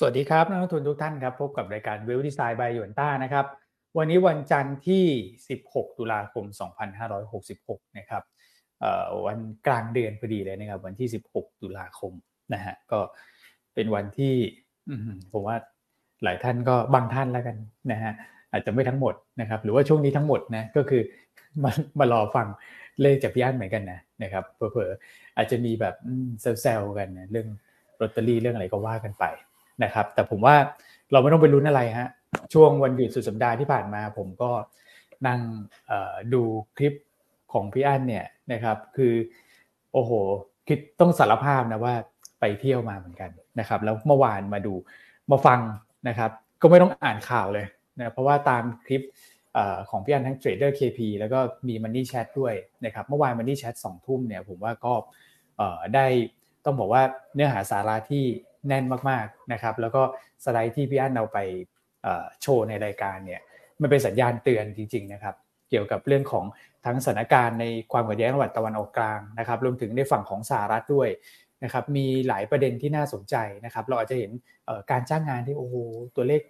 สวัสดีครับนักลงทุนทุกท่านครับ พบกับรายการวิวดีไซน์บายยวนต้านะครับ วันนี้วันจันทร์ที่ 16 ตุลาคม 2566 นะครับวันกลางเดือนพอดีเลยนะครับ วันที่ 16 ตุลาคมนะฮะก็เป็นวันที่ผมว่าหลายท่านก็บางท่านแล้วกันนะฮะอาจจะไม่ทั้งหมดนะครับ หรือว่าช่วงนี้ทั้งหมดนะก็คือมามารอฟังเลขจากพี่อั้นเหมือนกันนะนะครับเผลอๆอาจจะมีแบบเซลล์กันนะเรื่องลอตเตอรี่เรื่องอะไรก็ว่ากันไป นะครับ แต่ผมว่าเราไม่ต้องไปลุ้นอะไรฮะช่วงวันหยุดสุดสัปดาห์ที่ผ่านมา ผมก็นั่งดูคลิปของพี่อั้นเนี่ยนะครับ คือโอ้โหคิดต้องสารภาพนะว่าไปเที่ยวมาเหมือนกันนะครับ แล้วเมื่อวานมาดูมาฟังนะครับ ก็ไม่ต้องอ่านข่าวเลยนะเพราะว่าตามคลิปของพี่อันทั้ง Trader KP แล้วก็มี Money Chat ด้วยนะครับเมื่อวาน Money Chat สองทุ่มเนี่ยผมว่าก็ได้ต้องบอกว่าเนื้อหาสาระที่ แน่นมากๆนะครับ แล้วก็สไลด์ที่พี่อั้นเอาไปโชว์ในรายการเนี่ยมันเป็นสัญญาณเตือนจริง ๆนะครับ เกี่ยวกับเรื่องของทั้งสถานการณ์ในความขัดแย้งระหว่างตะวันออกกลางนะครับรวมถึงในฝั่งของสหรัฐด้วยนะครับมีหลายประเด็นที่น่าสนใจนะครับ เราอาจจะเห็นการจ้างงานที่โอ้โหตัวเลข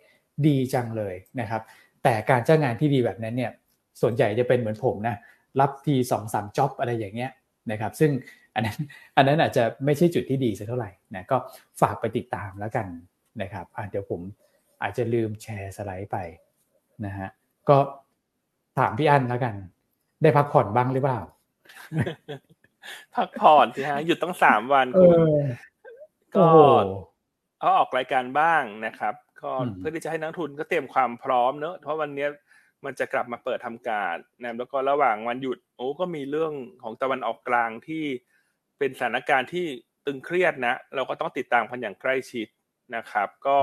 ดีจังเลยนะครับ แต่การจ้างงานที่ดีแบบนั้นเนี่ยส่วนใหญ่จะเป็นเหมือนผมนะรับทีสองสามจ็อบอะไรอย่างเงี้ยนะครับ ซึ่ง อันนั้นอันนั้นอาจจะไม่ใช่จุดที่ดีสักเท่าไหร่นะก็ฝากไปติดตามแล้วกันนะครับเดี๋ยวผมอาจจะลืมแชร์สไลด์ไปนะฮะก็ถามพี่อันแล้วกัน ได้พักผ่อนบ้างหรือเปล่า พักผ่อนสิฮะหยุดต้องสามวันคุณก็เอาออกรายการบ้างนะครับ ก็เพื่อที่จะให้นักทุนก็เตรียมความพร้อมเนอะเพราะวันนี้มันจะกลับมาเปิดทำการนะแล้วก็ระหว่างวันหยุดโอ้ก็มีเรื่องของตะวันออกกลางที่ เป็นสถานการณ์ที่ตึงเครียดนะ เราก็ต้องติดตามกันอย่างใกล้ชิดนะครับ ก็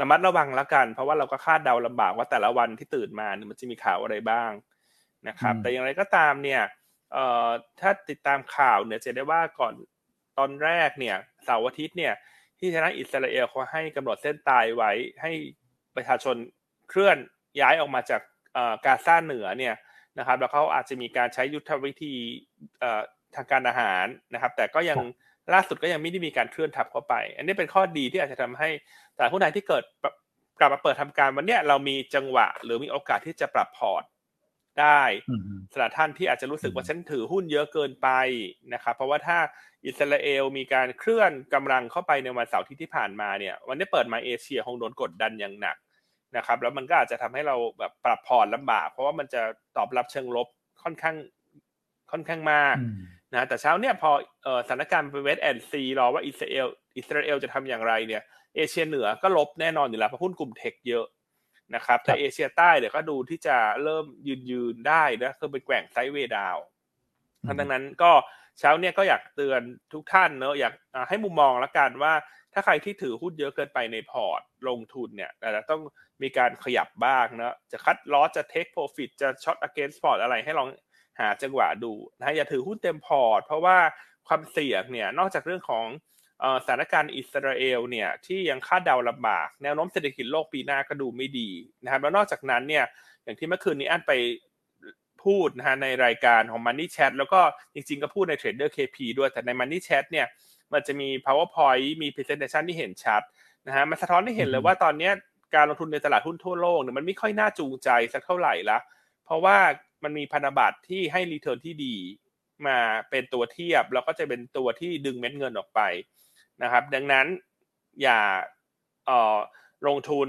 ระมัดระวังแล้วกัน เพราะว่าเราก็คาดเดาลำบากว่าแต่ละวันที่ตื่นมาเนี่ยมันจะมีข่าวอะไรบ้างนะครับ แต่อย่างไรก็ตามเนี่ยเอ่อถ้าติดตามข่าวเนี่ยจะได้ว่าก่อนตอนแรกเนี่ยเสาร์อาทิตย์เนี่ยที่ชนะอิสราเอลเขาให้กำหนดเส้นตายไว้ให้ประชาชนเคลื่อนย้ายออกมาจากกาซาเหนือเนี่ยนะครับ แล้วเขาอาจจะมีการใช้ยุทธวิธี ทางการอาหารนะครับ แต่ก็ยังล่าสุดก็ยังไม่ได้มีการเคลื่อนทับเข้าไป อันนี้เป็นข้อดีที่อาจจะทำให้ตลาดหุ้นไทยที่เกิดกลับมาเปิดทำการวันนี้เรามีจังหวะหรือมีโอกาสที่จะปรับพอร์ตได้สำหรับท่านที่อาจจะรู้สึกว่าฉันถือหุ้นเยอะเกินไปนะครับเพราะว่าถ้าอิสราเอลมีการเคลื่อนกำลังเข้าไปในวันเสาร์ที่ที่ผ่านมาเนี่ย วันนี้เปิดมาเอเชียคงโดนกดดันอย่างหนักนะครับ แล้วมันก็อาจจะทำให้เราแบบปรับพอร์ตลำบาก เพราะว่ามันจะตอบรับเชิงลบค่อนข้างค่อนข้างมาก นะแต่เช้าเนี่ยพอสถานการณ์เป็น wait and see รอว่าอิสราเอลอิสราเอลจะทำอย่างไรเนี่ยเอเชียเหนือก็ลบแน่นอนอยู่แล้วเพราะหุ้นกลุ่ม tech เยอะนะครับแต่เอเชียใต้เดี๋ยวก็ดูที่จะเริ่มยืนยืนได้นะคือเป็นแกว่ง sideway down ดังนั้นก็เช้าเนี่ยก็อยากเตือนทุกท่านเนอะอยากให้มุมมองละกันว่า ถ้าใครที่ถือหุ้นเยอะเกินไปในพอร์ตลงทุนเนี่ยแต่ต้องมีการขยับบ้างนะจะ cut loss จะ take profit จะ short against port อะไรให้ลอง หาจังหวะดูนะอย่าถือหุ้นเต็มพอร์ต เพราะว่าความเสี่ยงเนี่ยนอกจากเรื่องของสถานการณ์อิสราเอลเนี่ยที่ยังคาดเดาลำบากแนวโน้มเศรษฐกิจโลกปีหน้าก็ดูไม่ดีนะครับแล้วนอกจากนั้นเนี่ยอย่างที่เมื่อคืนนี้อันไปพูดนะฮะในรายการของ Money Chat แล้วก็จริงๆก็พูดใน Trader KP ด้วยแต่ใน Money Chat เนี่ยมันจะมี PowerPoint มี Presentation ที่เห็นชัดนะฮะมันสะท้อนให้เห็นเลยว่าตอนนี้การลงทุนในตลาดหุ้นทั่วโลกเนี่ยมันไม่ค่อยน่าจูงใจสักเท่าไหร่ละเพราะว่า มันมีพันธบัตรที่ให้รีเทิร์นที่ดีมาเป็นตัวเทียบ แล้วก็จะเป็นตัวที่ดึงเม็ดเงินออกไปนะครับ ดังนั้นอย่าเออลงทุน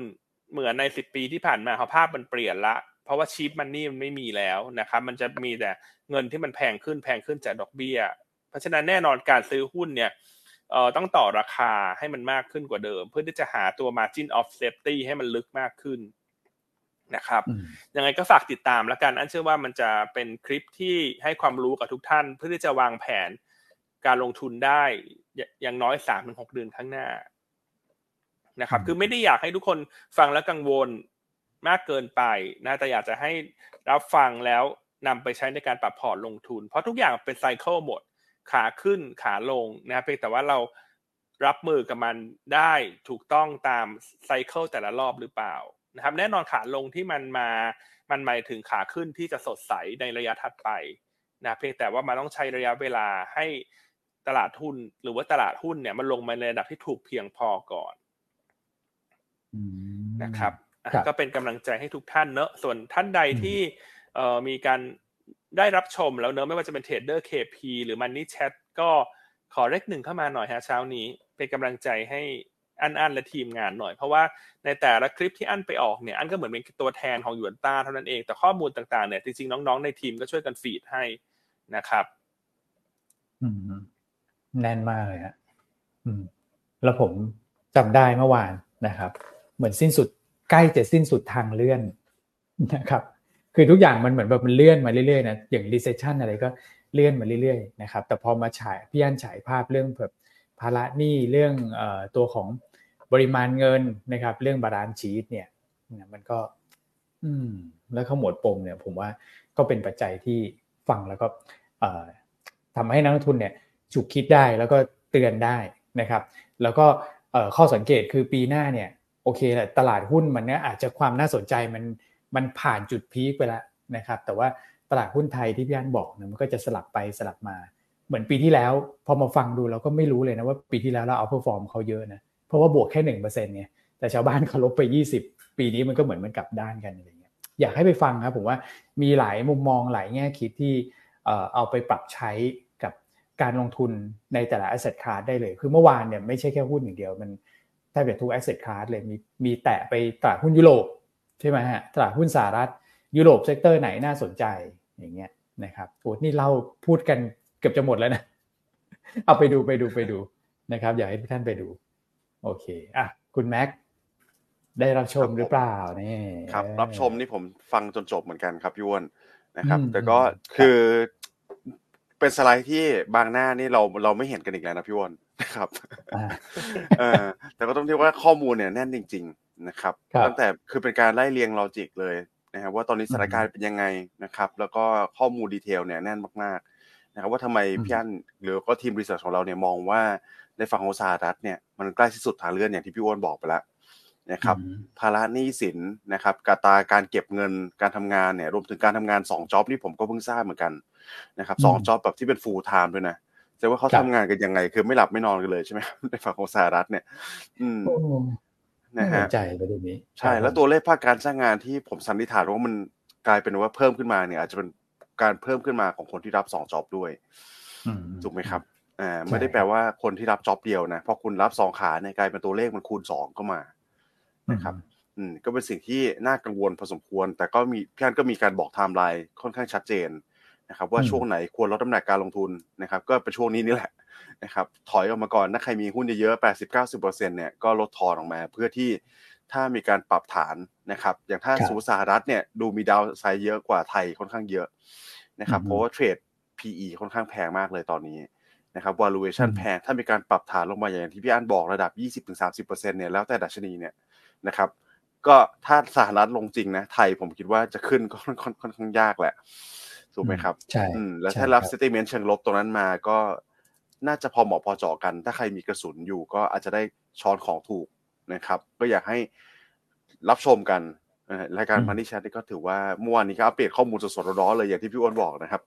เหมือนในสิบปีที่ผ่านมาเขาภาพมันเปลี่ยนละ เพราะว่าชีพมันนี่มันไม่มีแล้วนะครับ มันจะมีแต่เงินที่มันแพงขึ้นแพงขึ้นจากดอกเบี้ย เพราะฉะนั้นแน่นอนการซื้อหุ้นเนี่ยเออต้องต่อราคาให้มันมากขึ้นกว่าเดิม เพื่อที่จะหาตัว margin of safety ให้มันลึกมากขึ้น นะครับ ยังไงก็ฝากติดตามแล้วกัน อันเชื่อว่ามันจะเป็นคลิปที่ให้ความรู้กับทุกท่าน เพื่อที่จะวางแผนการลงทุนได้อย่างน้อยสามถึงหกเดือนข้างหน้านะครับ คือไม่ได้อยากให้ทุกคนฟังแล้วกังวลมากเกินไปนะแต่อยากจะให้รับฟังแล้วนำไปใช้ในการปรับพอร์ตลงทุน เพราะทุกอย่างเป็นไซเคิลหมดขาขึ้นขาลงนะเพียงแต่ว่าเรารับมือกับมันได้ถูกต้องตามไซเคิลแต่ละรอบหรือเปล่า นะครับแน่นอนขาลงที่มันมามันหมายถึงขาขึ้นที่จะสดใสในระยะถัดไปนะเพียงแต่ว่ามันต้องใช้ระยะเวลาให้ตลาดหุ้นหรือว่าตลาดหุ้นเนี่ยมันลงมาในระดับที่ถูกเพียงพอก่อนนะครับก็เป็นกำลังใจให้ทุกท่านเนอะส่วนท่านใดที่เอ่อมีการได้รับชมแล้วเนอะไม่ว่าจะเป็น Trader KP หรือ Money Chat ก็ขอเลขหนึ่งเข้ามาหน่อยฮะเช้านี้ เป็นกำลังใจให้ อันอันและทีมงานหน่อย เพราะว่าในแต่ละคลิปที่อันไปออกเนี่ยอันก็เหมือนเป็นตัวแทนของหยวนต้าเท่านั้นเองแต่ข้อมูลต่างๆเนี่ยจริงๆน้องๆในทีมก็ช่วยกัน feed ให้นะครับแน่นมากเลยฮะแล้วผมจำได้เมื่อวานนะครับ เหมือนสิ้นสุดใกล้จะสิ้นสุดทางเลื่อนนะครับ คือทุกอย่างมันเหมือนแบบมันเลื่อนมาเรื่อยๆนะอย่าง recession อะไรก็เลื่อนมาเรื่อยๆนะครับ แต่พอมาฉายพี่อันฉายภาพเรื่องแบบ ภาระหนี้เรื่องอตัวของปริมาณเงินนะครับ เรื่อง balance sheet เนี่ยมันก็ อืม แล้วขมวดปมเนี่ย ผมว่าก็เป็นปัจจัยที่ฟังแล้วก็ทำให้นักลงทุนเนี่ยฉุกคิดได้แล้วก็เตือนได้นะครับ แล้วก็ข้อสังเกตคือปีหน้าเนี่ยโอเคแหละตลาดหุ้นมันเนี่ยอาจจะความน่าสนใจมันมันผ่านจุด peak ไปแล้วนะครับ แต่ว่าตลาดหุ้นไทยที่พี่อันบอกเนี่ยมันก็จะสลับไปสลับมา เหมือนปีที่แล้ว พอมาฟังดูเราก็ไม่รู้เลยนะว่าปีที่แล้วเรา outperform เขาเยอะนะเพราะว่าบวกแค่หนึ่งเปอร์เซ็นต์เนี่ยแต่ชาวบ้านเขาลบไปยี่สิบปีนี้มันก็เหมือนมันกลับด้านกันอะไรเงี้ยอยากให้ไปฟังครับผมว่ามีหลายมุมมองหลายแง่คิดที่เอาไปปรับใช้กับการลงทุนในแต่ละ asset class ได้เลย คือเมื่อวานเนี่ยไม่ใช่แค่หุ้นอย่างเดียวมันแทบจะทุก asset class เลยมีมีแตะไปตลาดหุ้นยุโรปใช่ไหมฮะตลาดหุ้นสหรัฐยุโรป sector ไหนน่าสนใจอย่างเงี้ยนะครับโอ้นี่เราพูดกัน กือบจะหมดแล้วนะ เอาไปดูไปดูไปดูนะครับ อยากให้ทุกท่านไปดู โอเคอะคุณแม็กได้รับชมหรือเปล่านี่ครับ รับชมนี่ผมฟังจนจบเหมือนกันครับยวนนะครับ แต่ก็คือเป็นสไลด์ที่บางหน้านี่เราเราไม่เห็นกันอีกแล้วนะพี่วอนนะครับเออแต่ก็ต้องเรียกว่าข้อมูลเนี่ยแน่นจริง ๆ นะครับ ตั้งแต่คือเป็นการไล่เรียงลอจิกเลยนะครับว่าตอนนี้สถานการณ์เป็นยังไงนะครับ แล้วก็ข้อมูล detail เนี่ยแน่นมากๆ นะครับว่าทำไมพี่อันหรือก็ทีม research ของเราเนี่ยมองว่าในฝั่งของสหรัฐเนี่ยมันใกล้ที่สุดทางเลื่อนอย่างที่พี่อ้วนบอกไปแล้วนะครับภาระหนี้สินนะครับอัตราการเก็บเงินการทำงานเนี่ยรวมถึงการทำงาน2 job นี่ผมก็เพิ่งทราบเหมือนกันนะครับสอง job แบบที่เป็น full time ด้วยนะแต่ว่าเขาทำงานกันยังไง คือไม่หลับไม่นอนกันเลยใช่ไหมในฝั่งของสหรัฐเนี่ย อืมนะฮะใจประเด็นนี้ ใช่ แล้วตัวเลขภาคการจ้างงานที่ผมสันนิษฐานว่ามันกลายเป็นว่าเพิ่มขึ้นมาเนี่ยอาจจะเป็น การเพิ่มขึ้นมาของคนที่รับสอง job ด้วยถูกไหมครับอ่าไม่ได้แปลว่าคนที่รับ job เดียวนะพอคุณรับสองขาเนี่ยกลายเป็นตัวเลขมันคูณสองก็มานะครับ อืมก็เป็นสิ่งที่น่ากังวลพอสมควร แต่ก็มีพี่อันก็มีการบอกไทม์ไลน์ค่อนข้างชัดเจนนะครับ ว่าช่วงไหนควรลดน้ำหนักการลงทุนนะครับ ก็เป็นช่วงนี้นี่แหละนะครับ ถอยออกมาก่อนถ้าใครมีหุ้นเยอะๆแปดสิบเก้าสิบเปอร์เซ็นเนี่ยก็ลดทอนออกมา เพื่อที่ ถ้ามีการปรับฐานนะครับ อย่างถ้าสูสหรัฐเนี่ยดูมีดาวไซด์เยอะกว่าไทยค่อนข้างเยอะนะครับเพราะว่าเทรด PE ค่อนข้างแพงมากเลยตอนนี้นะครับ valuation แพงถ้ามีการปรับฐานลงมาอย่างที่พี่อันบอกระดับ 20-30%เนี่ยแล้วแต่ดัชนีเนี่ยนะครับ ก็ถ้าสหรัฐลงจริงนะ ไทยผมคิดว่าจะขึ้นก็ค่อนข้างยากแหละถูกไหมครับใช่แล้วถ้ารับ statement เชิงลบตรงนั้นมาก็น่าจะพอเหมาะพอเจาะกัน ถ้าใครมีกระสุนอยู่ก็อาจจะได้ช้อนของถูก นะครับ ก็อยากให้รับชมกันรายการมันนี่แชทนี่ก็ถือว่าเมื่อวานนี้ก็อัปเดตข้อมูลสดๆร้อนๆเลยอย่างที่พี่อ้วนบอกนะครับ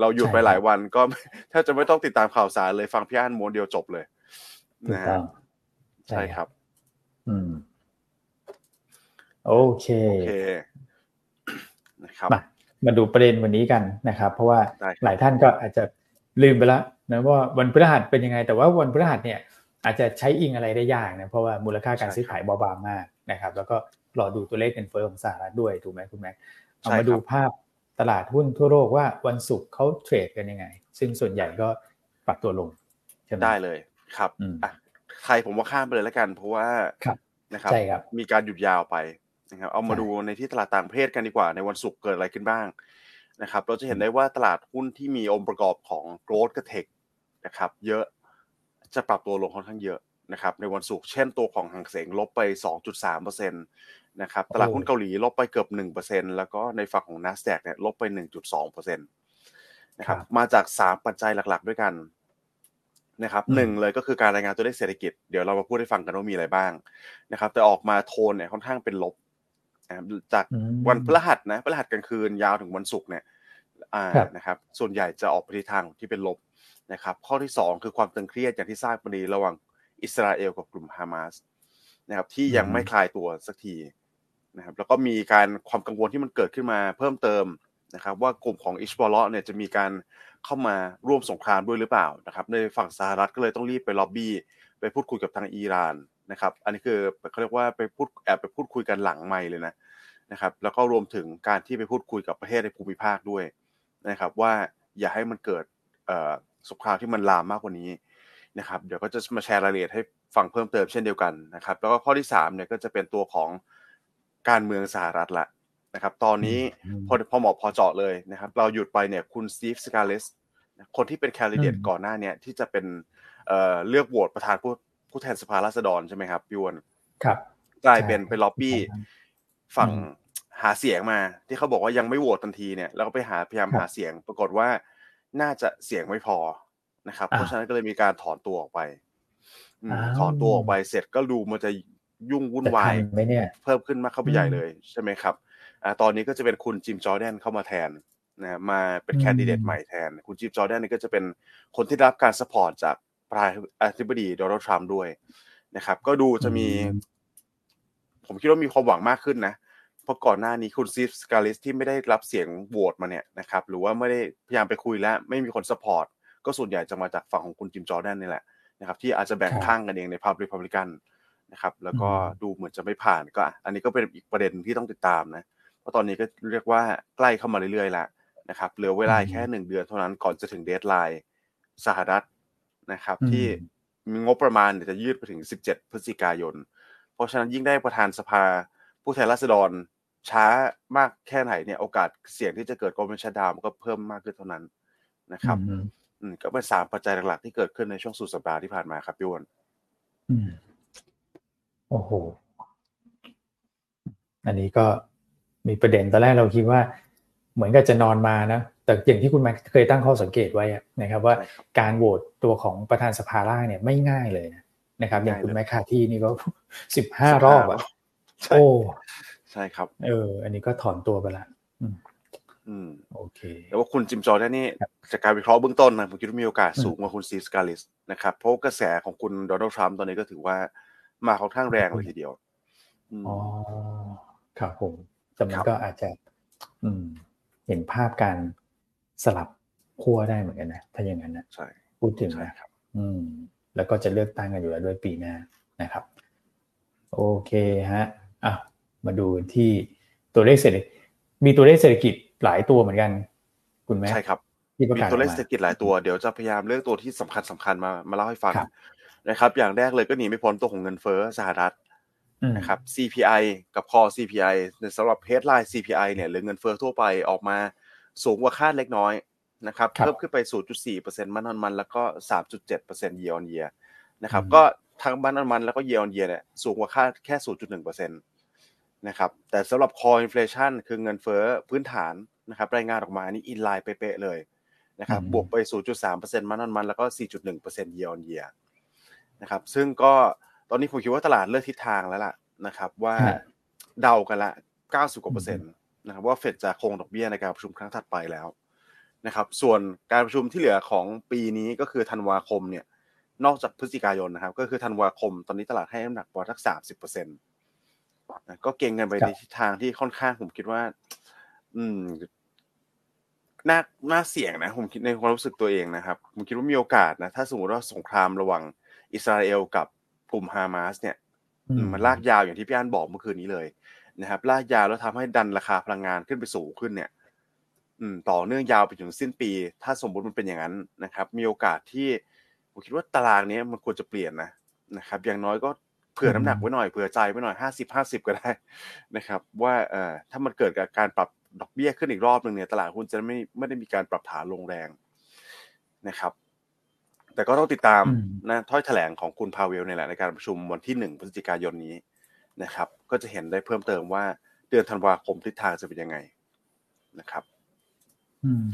เราหยุดไปหลายวันก็แทบจะไม่ต้องติดตามข่าวสารเลยฟังพี่อันม้วนเดียวจบเลยนะฮะใช่ครับ อืม โอเคโอเคนะครับมาดูประเด็นวันนี้กันนะครับ เพราะว่าหลายท่านก็อาจจะลืมไปแล้วนะว่าวันพฤหัสเป็นยังไง แต่ว่าวันพฤหัสเนี่ย อาจจะใช้อิงอะไรได้ยากนะเพราะว่ามูลค่าการซื้อขายเบาบางมากนะครับ แล้วก็รอดูตัวเลขเงินเฟ้อของสหรัฐด้วยถูกไหมคุณแม็กเอามาดูภาพตลาดหุ้นทั่วโลกว่าวันศุกร์เขาเทรดกันยังไง ซึ่งส่วนใหญ่ก็ปรับตัวลงได้เลยครับอะไทยผมว่าข้ามไปเลยแล้วกัน เพราะว่านะครับมีการหยุดยาวไปนะครับ เอามาดูในที่ตลาดต่างประเทศกันดีกว่าในวันศุกร์เกิดอะไรขึ้นบ้างนะครับ เราจะเห็นได้ว่าตลาดหุ้นที่มีองค์ประกอบของโกลด์กับเทคนะครับ เยอะ จะปรับตัวลงค่อนข้างเยอะนะครับในวันศุกร์เช่นตัวของหางเสงลบไป 2.3%นะครับตลาดหุ้นเกาหลีลบไปเกือบ 1%แล้วก็ในฝั่งของ NASDAQ เนี่ยลบไป 1.2%นะครับมาจาก 3 ปัจจัยหลักๆ ด้วยกันนะครับหนึ่งเลยก็คือการรายงานตัวเลขเศรษฐกิจเดี๋ยวเรามาพูดให้ฟังกันว่ามีอะไรบ้างนะครับแต่ออกมาโทนเนี่ยค่อนข้างเป็นลบจากวันพฤหัสนะพฤหัสกลางคืนยาวถึงวันศุกร์เนี่ยนะครับส่วนใหญ่จะออกไปทิศทางที่เป็นลบ นะครับข้อที่ 2 คือความตึงเครียดอย่างที่ทราบวันนี้ระหว่างอิสราเอลกับกลุ่มฮามาสนะครับที่ยังไม่คลายตัวสักทีนะครับแล้วก็มีการความกังวลที่มันเกิดขึ้นมาเพิ่มเติมนะครับว่ากลุ่มของอิชบอลเนี่ยจะมีการเข้ามาร่วมสงครามด้วยหรือเปล่านะครับในฝั่งสหรัฐก็เลยต้องรีบไปล็อบบี้ไปพูดคุยกับทางอิหร่านนะครับอันนี้คือเขาเรียกว่าไปพูดแอบไปพูดคุยกันหลังไม่เลยนะนะครับแล้วก็รวมถึงการที่ไปพูดคุยกับประเทศในภูมิภาคด้วยนะครับว่าอย่าให้มันเกิด สงครามที่มันลามมากกว่านี้นะครับ เดี๋ยวก็จะมาแชร์รายละเอียดให้ฟังเพิ่มเติมเช่นเดียวกันนะครับ แล้วก็ข้อที่3เนี่ยก็จะเป็นตัวของการเมืองสหรัฐละนะครับ ตอนนี้พอพอเหมาะพอเจาะเลยนะครับ เราหยุดไปเนี่ยคุณสตีฟสกาเลสคนที่เป็นแคนดิเดตก่อนหน้าเนี่ยที่จะเป็นเลือกโหวตประธานผู้ผู้แทนสภาราษฎรใช่ไหมครับพี่วนครับกลายเป็นไปล็อบบี้ฝั่งหาเสียงมา ที่เขาบอกว่ายังไม่โหวตทันทีเนี่ยแล้วก็ไปหาพยายามหาเสียง ปรากฏว่า น่าจะเสียงไม่พอนะครับ เพราะฉะนั้นก็เลยมีการถอนตัวออกไปถอนตัวออกไปเสร็จก็ดูมันจะยุ่งวุ่นวายเพิ่มขึ้นมากเข้าไปใหญ่เลยใช่ไหมครับอ่าตอนนี้ก็จะเป็นคุณจิมจอร์แดนเข้ามาแทนนะมาเป็นแคนดิเดตใหม่แทน คุณจิมจอร์แดนนี่ก็จะเป็นคนที่รับการ support จากประธานาธิบดีโดนัลด์ทรัมป์ด้วยนะครับ ก็ดูจะมี ผมคิดว่ามีความหวังมากขึ้นนะ เพราะก่อนหน้านี้คุณสตีฟสกาลิสที่ไม่ได้รับเสียงโหวตมาเนี่ยนะครับหรือว่าไม่ได้พยายามไปคุยแล้วไม่มีคน support ก็ส่วนใหญ่จะมาจากฝั่งของคุณจิมจอร์แดนนี่แหละนะครับที่อาจจะแบ่งข้างกันเองในพรรครีพับลิกันนะครับแล้วก็ดูเหมือนจะไม่ผ่านก็ อันนี้ก็เป็นอีกประเด็นที่ต้องติดตามนะเพราะตอนนี้ก็เรียกว่าใกล้เข้ามาเรื่อยๆแล้วนะครับเหลือเวลาแค่หนึ่งเดือนเท่านั้นก่อนจะถึงเดทไลน์สหรัฐนะครับ ที่มีงบประมาณจะยืดไปถึง 17 พฤศจิกายน เพราะฉะนั้นยิ่งได้ประธานสภาผู้แทนราษฎร ช้ามากแค่ไหนเนี่ยโอกาสเสี่ยงที่จะเกิดกรมชาดามก็เพิ่มมากขึ้นเท่านั้นนะครับ อืมก็เป็นสามปัจจัยหลักๆที่เกิดขึ้นในช่วงสุดสัปดาห์ที่ผ่านมาครับพี่วอนโอ้โห อันนี้ก็มีประเด็นตอนแรกเราคิดว่า เหมือนกับจะนอนมานะ แต่อย่างที่คุณแม็กเคยตั้งข้อสังเกตไว้นะครับ ว่าการโหวตตัวของประธานสภาล่างเนี่ยไม่ง่ายเลยนะครับ อย่างคุณแมคคาร์ธีนี่ก็สิบห้ารอบอะโอ้ ใช่ครับ เออ อันนี้ก็ถอนตัวไปละอืมโอเคแต่ว่าคุณจิมจอร์แดนนี่จากการวิเคราะห์เบื้องต้นนะผมคิดว่ามีโอกาสสูงกว่าคุณสตีฟสกาลิสนะครับเพราะกระแสของคุณโดนัลด์ทรัมป์ตอนนี้ก็ถือว่ามาค่อนข้างแรงเลยทีเดียวอ๋อครับผมแต่มันก็อาจจะ อืม เห็นภาพการสลับขั้วได้เหมือนกันนะถ้าอย่างนั้นนะใช่พูดถึงนะครับ อืม แล้วก็จะเลือกตั้งกันอยู่แล้วด้วยปีหน้านะครับ โอเคฮะอะ มาดูที่ตัวเลขเศรษฐกิจมีตัวเลขเศรษฐกิจหลายตัวเหมือนกัน คุณแม่ใช่ครับมีตัวเลขเศรษฐกิจหลายตัวเดี๋ยวจะพยายามเลือกตัวที่สำคัญสำคัญมามาเล่าให้ฟังนะครับ อย่างแรกเลยก็หนีไม่พ้นตัวของเงินเฟ้อสหรัฐนะครับ CPI กับ core CPI สำหรับ headline CPI เนี่ยหรือเงินเฟ้อทั่วไปออกมาสูงกว่าคาดเล็กน้อยนะครับเพิ่มขึ้นไป 0.4%มันนอนมัน แล้วก็ 3.7% year on year นะครับก็ทั้งมันนอนมันแล้วก็ year on year เนี่ยสูงกว่าคาดแค่ 0.1%นะครับแต่สำหรับ core inflation คือเงินเฟ้อพื้นฐานนะครับรายงานออกมานี่อินไลน์เป๊ะเลยนะครับบวกไป 0.3%มันนอนมันแล้วก็ 4.1% year on year นะครับซึ่งก็ตอนนี้ผมคิดว่าตลาดเลือกทิศทางแล้วล่ะนะครับว่าเดากันละ 90กว่าเปอร์เซ็นต์นะครับว่าเฟดจะคงดอกเบี้ยในการประชุมครั้งถัดไปแล้วนะครับส่วนการประชุมที่เหลือของปีนี้ก็คือธันวาคมเนี่ยนอกจากพฤศจิกายนนะครับก็คือธันวาคมตอนนี้ตลาดให้น้ำหนักประมาณสักสามสิบเปอร์เซ็นต์ ก็เก่งกันไปในทิศทางที่ค่อนข้างผมคิดว่า อืมน่าน่าเสี่ยงนะ ผมคิดในความรู้สึกตัวเองนะครับ ผมคิดว่ามีโอกาสนะ ถ้าสมมติว่าสงครามระหว่างอิสราเอลกับกลุ่มฮามาสเนี่ยมันลากยาวอย่างที่พี่อันบอกเมื่อคืนนี้เลยนะครับ ลากยาวแล้วทำให้ดันราคาพลังงานขึ้นไปสูงขึ้นเนี่ย อืม ต่อเนื่องยาวไปถึงสิ้นปี ถ้าสมมติมันเป็นอย่างนั้นนะครับ มีโอกาสที่ผมคิดว่าตารางนี้มันควรจะเปลี่ยนนะนะครับ อย่างน้อยก็ เผื่อน้ำหนักไว้หน่อยเผื่อใจไว้หน่อยห้าสิบห้าสิบก็ได้นะครับ ว่าเอ่อถ้ามันเกิดกับการปรับดอกเบี้ยขึ้นอีกรอบหนึ่งเนี่ยตลาดหุ้นจะไม่ไม่ได้มีการปรับฐานลงแรงนะครับ แต่ก็ต้องติดตามนะถ้อยแถลงของคุณพาเวลในแหละในการประชุมวันที่หนึ่งพฤศจิกายนนี้นะครับ ก็จะเห็นได้เพิ่มเติมว่าเดือนธันวาคมทิศทางจะเป็นยังไงนะครับ อืม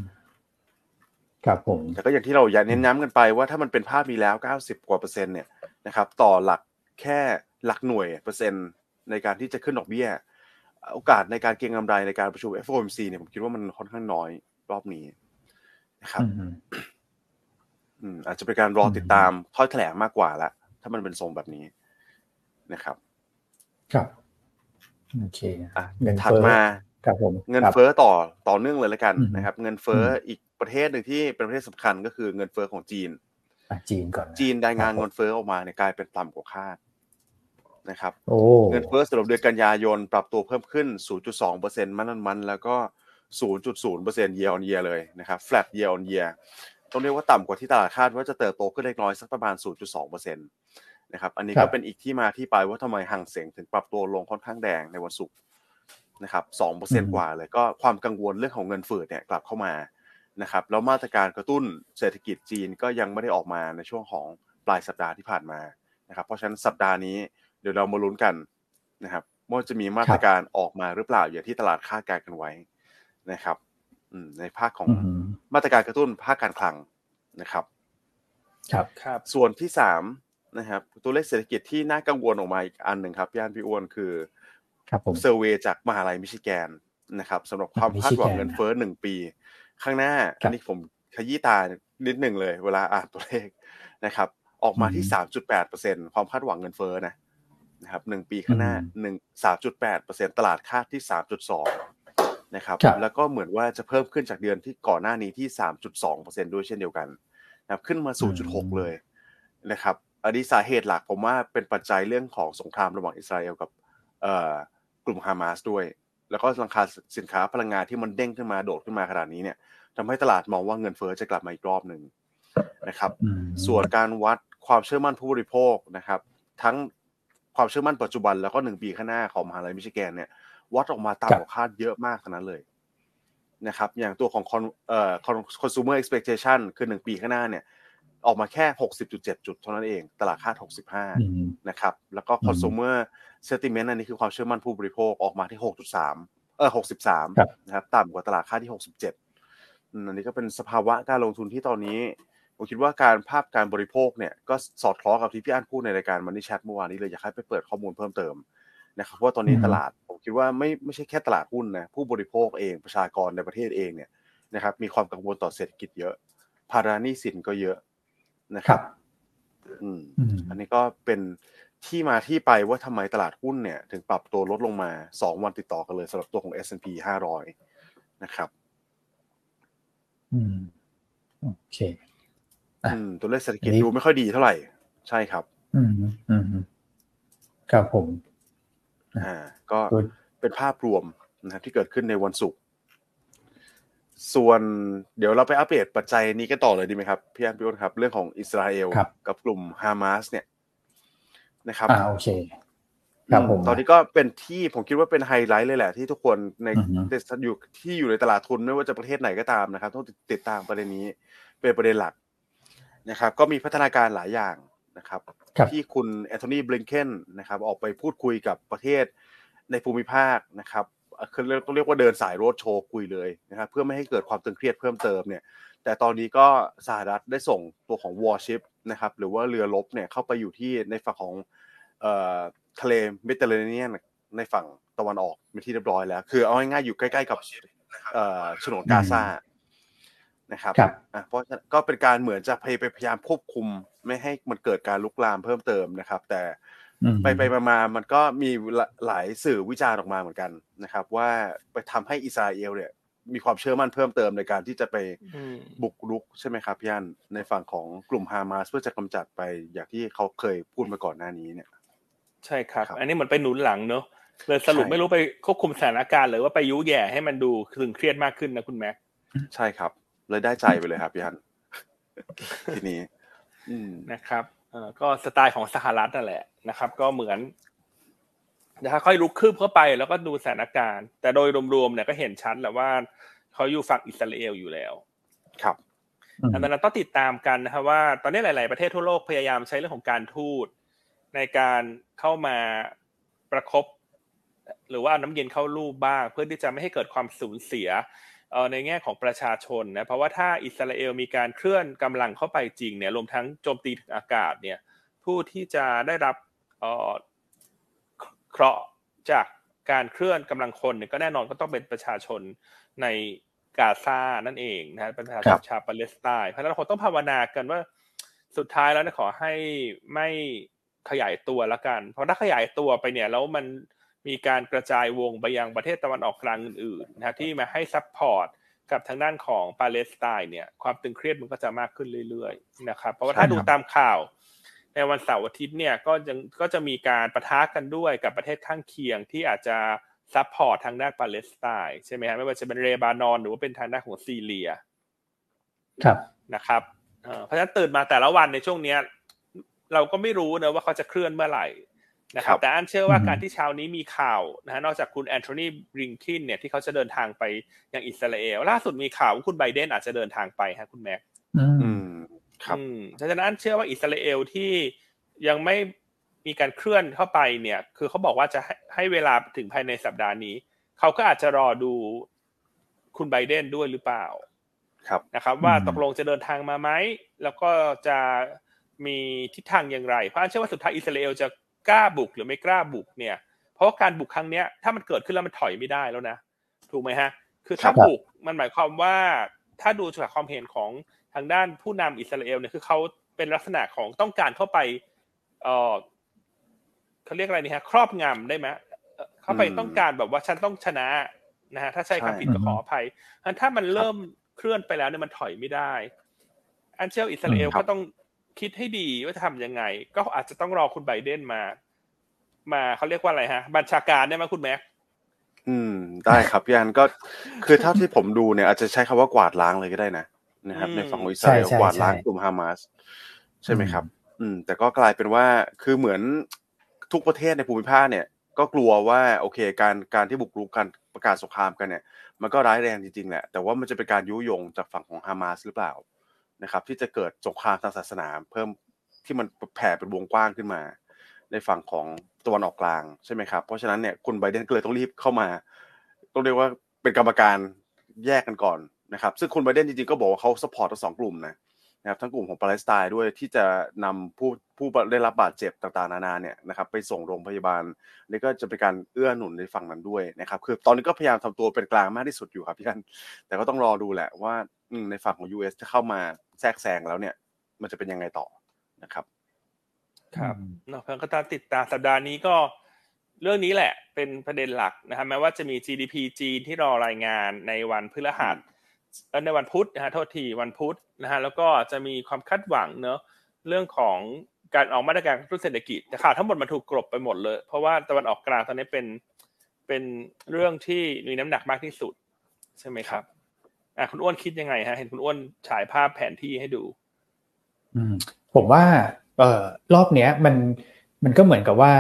ครับผมแต่ก็อย่างที่เราอยากเน้นย้ำกันไปว่าถ้ามันเป็นภาพมีแล้วเก้าสิบกว่าเปอร์เซ็นต์เนี่ยนะครับ ต่อหลัก แค่หลักหน่วยเปอร์เซ็นต์ในการที่จะขึ้นดอกเบี้ย โอกาสในการเก็งกำไรในการประชุม FOMC เนี่ยผมคิดว่ามันค่อนข้างน้อยรอบนี้นะครับอืมอาจจะเป็นการรอติดตามถ้อยแถลงมากกว่าละถ้ามันเป็นทรงแบบนี้นะครับ ครับโอเคอะเงินถัดมาครับผมเงินเฟ้อต่อต่อเนื่องเลยแล้วกันนะครับ เงินเฟ้ออีกประเทศหนึ่งที่เป็นประเทศสำคัญก็คือเงินเฟ้อของจีนจีนก่อนจีนรายงานเงินเฟ้อออกมาเนี่ยกลายเป็นต่ำกว่าคาด นะครับโอ้เงินเฟ้อสำหรับเดือนกันยายนปรับตัวเพิ่มขึ้น 0.2%มันมันแล้วก็ 0.0% year on year เลยนะครับ flat year on year ต้องเรียกว่าต่ำกว่าที่ตลาดคาดว่าจะเติบโตขึ้นเล็กน้อยสักประมาณ 0.2%นะครับอันนี้ก็เป็นอีกที่มาที่ไปว่าทำไมห่างเสียงถึงปรับตัวลงค่อนข้างแดงในวันศุกร์นะครับ2%กว่าเลยก็ความกังวลเรื่องของเงินฝืดเนี่ยกลับเข้ามานะครับแล้วมาตรการกระตุ้นเศรษฐกิจจีนก็ยังไม่ได้ออกมาในช่วงของปลายสัปดาห์ที่ผ่านมานะครับเพราะฉะนั้นสัปดาห์นี้ เดี๋ยวเรามาลุ้นกันนะครับว่าจะมีมาตรการออกมาหรือเปล่าอย่างที่ตลาดคาดการณ์กันไว้นะครับในภาคของมาตรการกระตุ้นภาคการคลังนะครับ ครับครับ ส่วนที่สามนะครับ ตัวเลขเศรษฐกิจที่น่ากังวลออกมาอีกอันหนึ่งครับย่านพี่อ้วนคือ ครับผมเซอร์เวยจากมหาลัยมิชิแกนนะครับสำหรับความคาดหวังเงินเฟ้อหนึ่งปี ข้างหน้าอันนี้ผมขยี้ตานิดหนึ่งเลย เวลาอ่านตัวเลขนะครับ ออกมาที่สามจุดแปดเปอร์เซ็นความคาดหวังเงินเฟ้อนะ นะครับหนึ่งปีข้างหน้าหนึ่งสามจุดแปดเปอร์เซ็นตลาดคาดที่สามจุดสองนะครับ แล้วก็เหมือนว่าจะเพิ่มขึ้นจากเดือนที่ก่อนหน้านี้ที่สามจุดสองเปอร์เซ็นด้วยเช่นเดียวกันนะครับขึ้นมาศูนย์จุดหกเลยนะครับอันนี้สาเหตุหลักผมว่าเป็นปัจจัยเรื่องของสงครามระหว่างอิสราเอลกับกลุ่มฮามาสด้วย แล้วก็ราคาสินค้าพลังงานที่มันเด้งขึ้นมาโดดขึ้นมาขนาดนี้เนี่ยทำให้ตลาดมองว่าเงินเฟ้อจะกลับมาอีกรอบหนึ่งนะครับ ส่วนการวัดความเชื่อมั่นผู้บริโภคนะครับ ทั้ง ความเชื่อมั่นปัจจุบันแล้วก็หนึ่งปีข้างหน้าของมหาลัยมิชิแกนเนี่ยวัดออกมาต่ำกว่าคาดเยอะมากขนาดนั้นเลยนะครับ อย่างตัวของเอ่อ consumer expectation คือหนึ่งปีข้างหน้าเนี่ย ออกมาแค่60.7จุดเท่านั้นเอง ตลาดคาด65นะครับ แล้วก็ consumer sentiment อันนี้คือความเชื่อมั่นผู้บริโภคออกมาที่6.3เออ63นะครับ ต่ำกว่าตลาดคาดที่67อันนี้ก็เป็นสภาวะการลงทุนที่ตอนนี้ ผมคิดว่าการภาพการบริโภคเนี่ยก็สอดคล้องกับที่พี่อั้นพูดในรายการมันนี่แชทเมื่อวานนี้เลยอยากให้ไปเปิดข้อมูลเพิ่มเติมนะครับเพราะว่าตอนนี้ตลาดผมคิดว่าไม่ไม่ใช่แค่ตลาดหุ้นนะผู้บริโภคเองประชากรในประเทศเองเนี่ยนะครับมีความกังวลต่อเศรษฐกิจเยอะ ภาระหนี้สินก็เยอะนะครับ อืมอันนี้ก็เป็นที่มาที่ไปว่าทำไมตลาดหุ้นเนี่ย ถึงปรับตัวลดลงมาสองวันติดต่อกันเลยสำหรับตัวของ S&P 500 นะครับ อืม โอเคอืม ตัวเลขเศรษฐกิจดูไม่ค่อยดีเท่าไหร่ ใช่ครับ อืมอืมครับผม อ่า ก็เป็นภาพรวมนะครับที่เกิดขึ้นในวันศุกร์ส่วนเดี๋ยวเราไปอัปเดตปัจจัยนี้กันต่อเลยดีไหมครับ พี่อันพี่อ้นครับ เรื่องของอิสราเอลกับกลุ่มฮามาสเนี่ยนะครับอ่าโอเคครับผมตอนนี้ก็เป็นที่ผมคิดว่าเป็นไฮไลท์เลยแหละ ที่ทุกคนในอยู่ที่อยู่ในตลาดทุนไม่ว่าจะประเทศไหนก็ตามนะครับ ต้องติดตามประเด็นนี้เป็นประเด็นหลัก นะครับ ก็มีพัฒนาการหลายอย่างนะครับที่คุณแอนโทนีบลิงเคนนะครับ ออกไปพูดคุยกับประเทศในภูมิภาคนะครับคือต้องเรียกว่าเดินสายโรดโชว์คุยเลยนะครับ เพื่อไม่ให้เกิดความตึงเครียดเพิ่มเติมเนี่ย แต่ตอนนี้ก็สหรัฐได้ส่งตัวของ warship นะครับ หรือว่าเรือรบเนี่ยเข้าไปอยู่ที่ในฝั่งของทะเลเมดิเตอร์เรเนียนในฝั่งตะวันออกเป็นที่เรียบร้อยแล้ว คือเอาง่ายๆอยู่ใกล้ ๆ กับฉนวนกาซา นะครับเพราะก็เป็นการเหมือนจะพยายามควบคุม ไม่ให้มันเกิดการลุกลามเพิ่มเติมนะครับ แต่ไปไปมามันก็มีหลายสื่อวิจารณ์ออกมาเหมือนกันนะครับ ว่าไปทำให้อิสราเอลเนี่ยมีความเชื่อมั่นเพิ่มเติมในการที่จะไปบุกรุกใช่ไหมครับพี่อันในฝั่งของกลุ่มฮามาสเพื่อจะกำจัดไปอย่างที่เขาเคยพูดมาก่อนหน้านี้เนี่ย ใช่ครับ อันนี้เหมือนไปหนุนหลังเนอะเลยสรุปไม่รู้ไปควบคุมสถานการณ์หรือว่าไปยุแย่ให้มันดูตึงเครียดมากขึ้นนะคุณแม็กใช่ครับ เลยได้ใจไปเลยครับพี่อันทีนี้อืมนะครับก็สไตล์ของสหรัฐนั่นแหละนะครับ ก็เหมือนนะค่อยลุกคืบเข้าไปแล้วก็ดูสถานการณ์ แต่โดยรวมๆเนี่ยก็เห็นชัดแหละว่าเขาอยู่ฝั่งอิสราเอลอยู่แล้ว ครับอันนั้นต้องติดตามกันนะครับว่า ตอนนี้หลาย ๆประเทศทั่วโลกพยายามใช้เรื่องของการทูตในการเข้ามาประครบหรือว่าน้ำเย็นเข้ารูปบ้าง เพื่อที่จะไม่ให้เกิดความสูญเสีย ในแง่ของประชาชนนะเพราะว่าถ้าอิสราเอลมีการเคลื่อนกำลังเข้าไปจริงเนี่ยรวมทั้งโจมตีถึงอากาศเนี่ยผู้ที่จะได้รับเคราะห์จากการเคลื่อนกำลังคนเนี่ยก็แน่นอนก็ต้องเป็นประชาชนในกาซานั่นเองนะประชาชนชาวปาเลสไตน์เพราะฉะนั้นเราต้องภาวนากันว่าสุดท้ายแล้วขอให้ไม่ขยายตัวละกัน เพราะถ้าขยายตัวไปเนี่ยแล้วมัน มีการกระจายวงไปยังประเทศตะวันออกกลางอื่นๆนะที่มาให้ support กับทางด้านของปาเลสไตน์เนี่ยความตึงเครียดมันก็จะมากขึ้นเรื่อยๆนะครับเพราะว่าถ้าดูตามข่าว ในวันเสาร์อาทิตย์เนี่ยก็ยังก็จะมีการปะทะกันด้วยกับประเทศข้างเคียงที่อาจจะ support ทางด้านปาเลสไตน์ใช่ไหมฮะไม่ว่าจะเป็นเลบานอนหรือว่าเป็นทางด้านของซีเรีย ครับนะครับเพราะฉะนั้นตื่นมาแต่ละวันในช่วงเนี้ยเราก็ไม่รู้นะว่าเขาจะเคลื่อนเมื่อไหร่ นะครับแต่อันเชื่อว่าการที่เช้านี้มีข่าวนะฮะนอกจากคุณแอนโทนีบริงคินเนี่ยที่เขาจะเดินทางไปยังอิสราเอลล่าสุดมีข่าวว่าคุณไบเดนอาจจะเดินทางไปฮะคุณแม็กอืมครับฉะนั้นเชื่อว่าอิสราเอลที่ยังไม่มีการเคลื่อนเข้าไปเนี่ย คือเขาบอกว่าจะให้เวลาถึงภายในสัปดาห์นี้ เขาก็อาจจะรอดูคุณไบเดนด้วยหรือเปล่า ครับนะครับ ว่าตกลงจะเดินทางมาไหมแล้วก็จะมีทิศทางอย่างไร เพราะเชื่อว่าสุดท้ายอิสราเอลจะ กล้าบุกหรือไม่กล้าบุกเนี่ย เพราะว่าการบุกครั้งเนี้ยถ้ามันเกิดขึ้นแล้วมันถอยไม่ได้แล้วนะ ถูกไหมฮะ คือถ้าบุกมันหมายความว่าถ้าดูจากความเห็นของทางด้านผู้นำอิสราเอลเนี่ยคือเขาเป็นลักษณะของต้องการเข้าไปเออเขาเรียกอะไรนี่ฮะ ครอบงำได้ไหมเข้าไปต้องการแบบว่าฉันต้องชนะนะฮะถ้าใช้คำผิดก็ขออภัยถ้ามันเริ่มเคลื่อนไปแล้วเนี่ยมันถอยไม่ได้ อันเชลอิสราเอลก็ต้อง คิดให้ดีว่าจะทำยังไง ก็อาจจะต้องรอคุณไบเดนมา มาเขาเรียกว่าอะไรฮะ บัญชาการได้ไหมคุณแม็กอืม ได้ครับพี่อันก็คือเท่าที่ผมดูเนี่ยอาจจะใช้คำว่ากวาดล้างเลยก็ได้นะนะครับ ในฝั่งอิสราเอลกวาดล้างกลุ่มฮามาสใช่ไหมครับ อืม แต่ก็กลายเป็นว่าคือเหมือนทุกประเทศในภูมิภาคเนี่ย ก็กลัวว่าโอเค การการที่บุกรุกกันประกาศสงครามกันเนี่ย มันก็ร้ายแรงจริงๆแหละ แต่ว่ามันจะเป็นการยุยงจากฝั่งของฮามาสหรือเปล่า นะครับที่จะเกิดสงครามทางศาสนา เพิ่มที่มันแผ่เป็นวงกว้างขึ้นมา ในฝั่งของตะวันออกกลางใช่ไหมครับ เพราะฉะนั้นเนี่ยคุณไบเดนก็เลยต้องรีบเข้ามา ต้องเรียกว่าเป็นกรรมการแยกกันก่อนนะครับ ซึ่งคุณไบเดนจริงๆก็บอกว่าเขา support ทั้งสองกลุ่มนะนะครับทั้งกลุ่มของปาเลสไตน์ด้วยที่จะนำผู้ผู้ได้รับบาดเจ็บต่างๆนานาเนี่ยนะครับไปส่งโรงพยาบาลนี่ก็จะเป็นการเอื้อหนุนในฝั่งนั้นด้วยนะครับคือตอนนี้ก็พยายามทำตัวเป็นกลางมากที่สุดอยู่ครับพี่กันแต่ก็ต้องรอดูแหละว่าในฝั่งของ US จะเข้ามา แทรกแซงแล้วเนี่ย มันจะเป็นยังไงต่อนะครับ ครับเนาะเพื่อนก็ตามติดตามสัปดาห์นี้ก็เรื่องนี้แหละเป็นประเด็นหลักนะครับแม้ว่าจะมี GDP จีนที่รอรายงานในวันพฤหัสในวันพุธนะฮะโทษทีวันพุธนะฮะแล้วก็จะมีความคาดหวังเนอะเรื่องของการออกมาตรการกระตุ้นเศรษฐกิจแต่ข่าวทั้งหมดมันถูกกลบไปหมดเลย เพราะว่าตะวันออกกลางตอนนี้เป็นเป็นเรื่องที่มีน้ำหนักมากที่สุด ใช่ไหมครับ อะคุณอ้วนคิดยังไงฮะ เห็นคุณอ้วนฉายภาพแผนที่ให้ดู อืม ผมว่า เอ่อรอบเนี้ย มันมันก็เหมือนกับว่า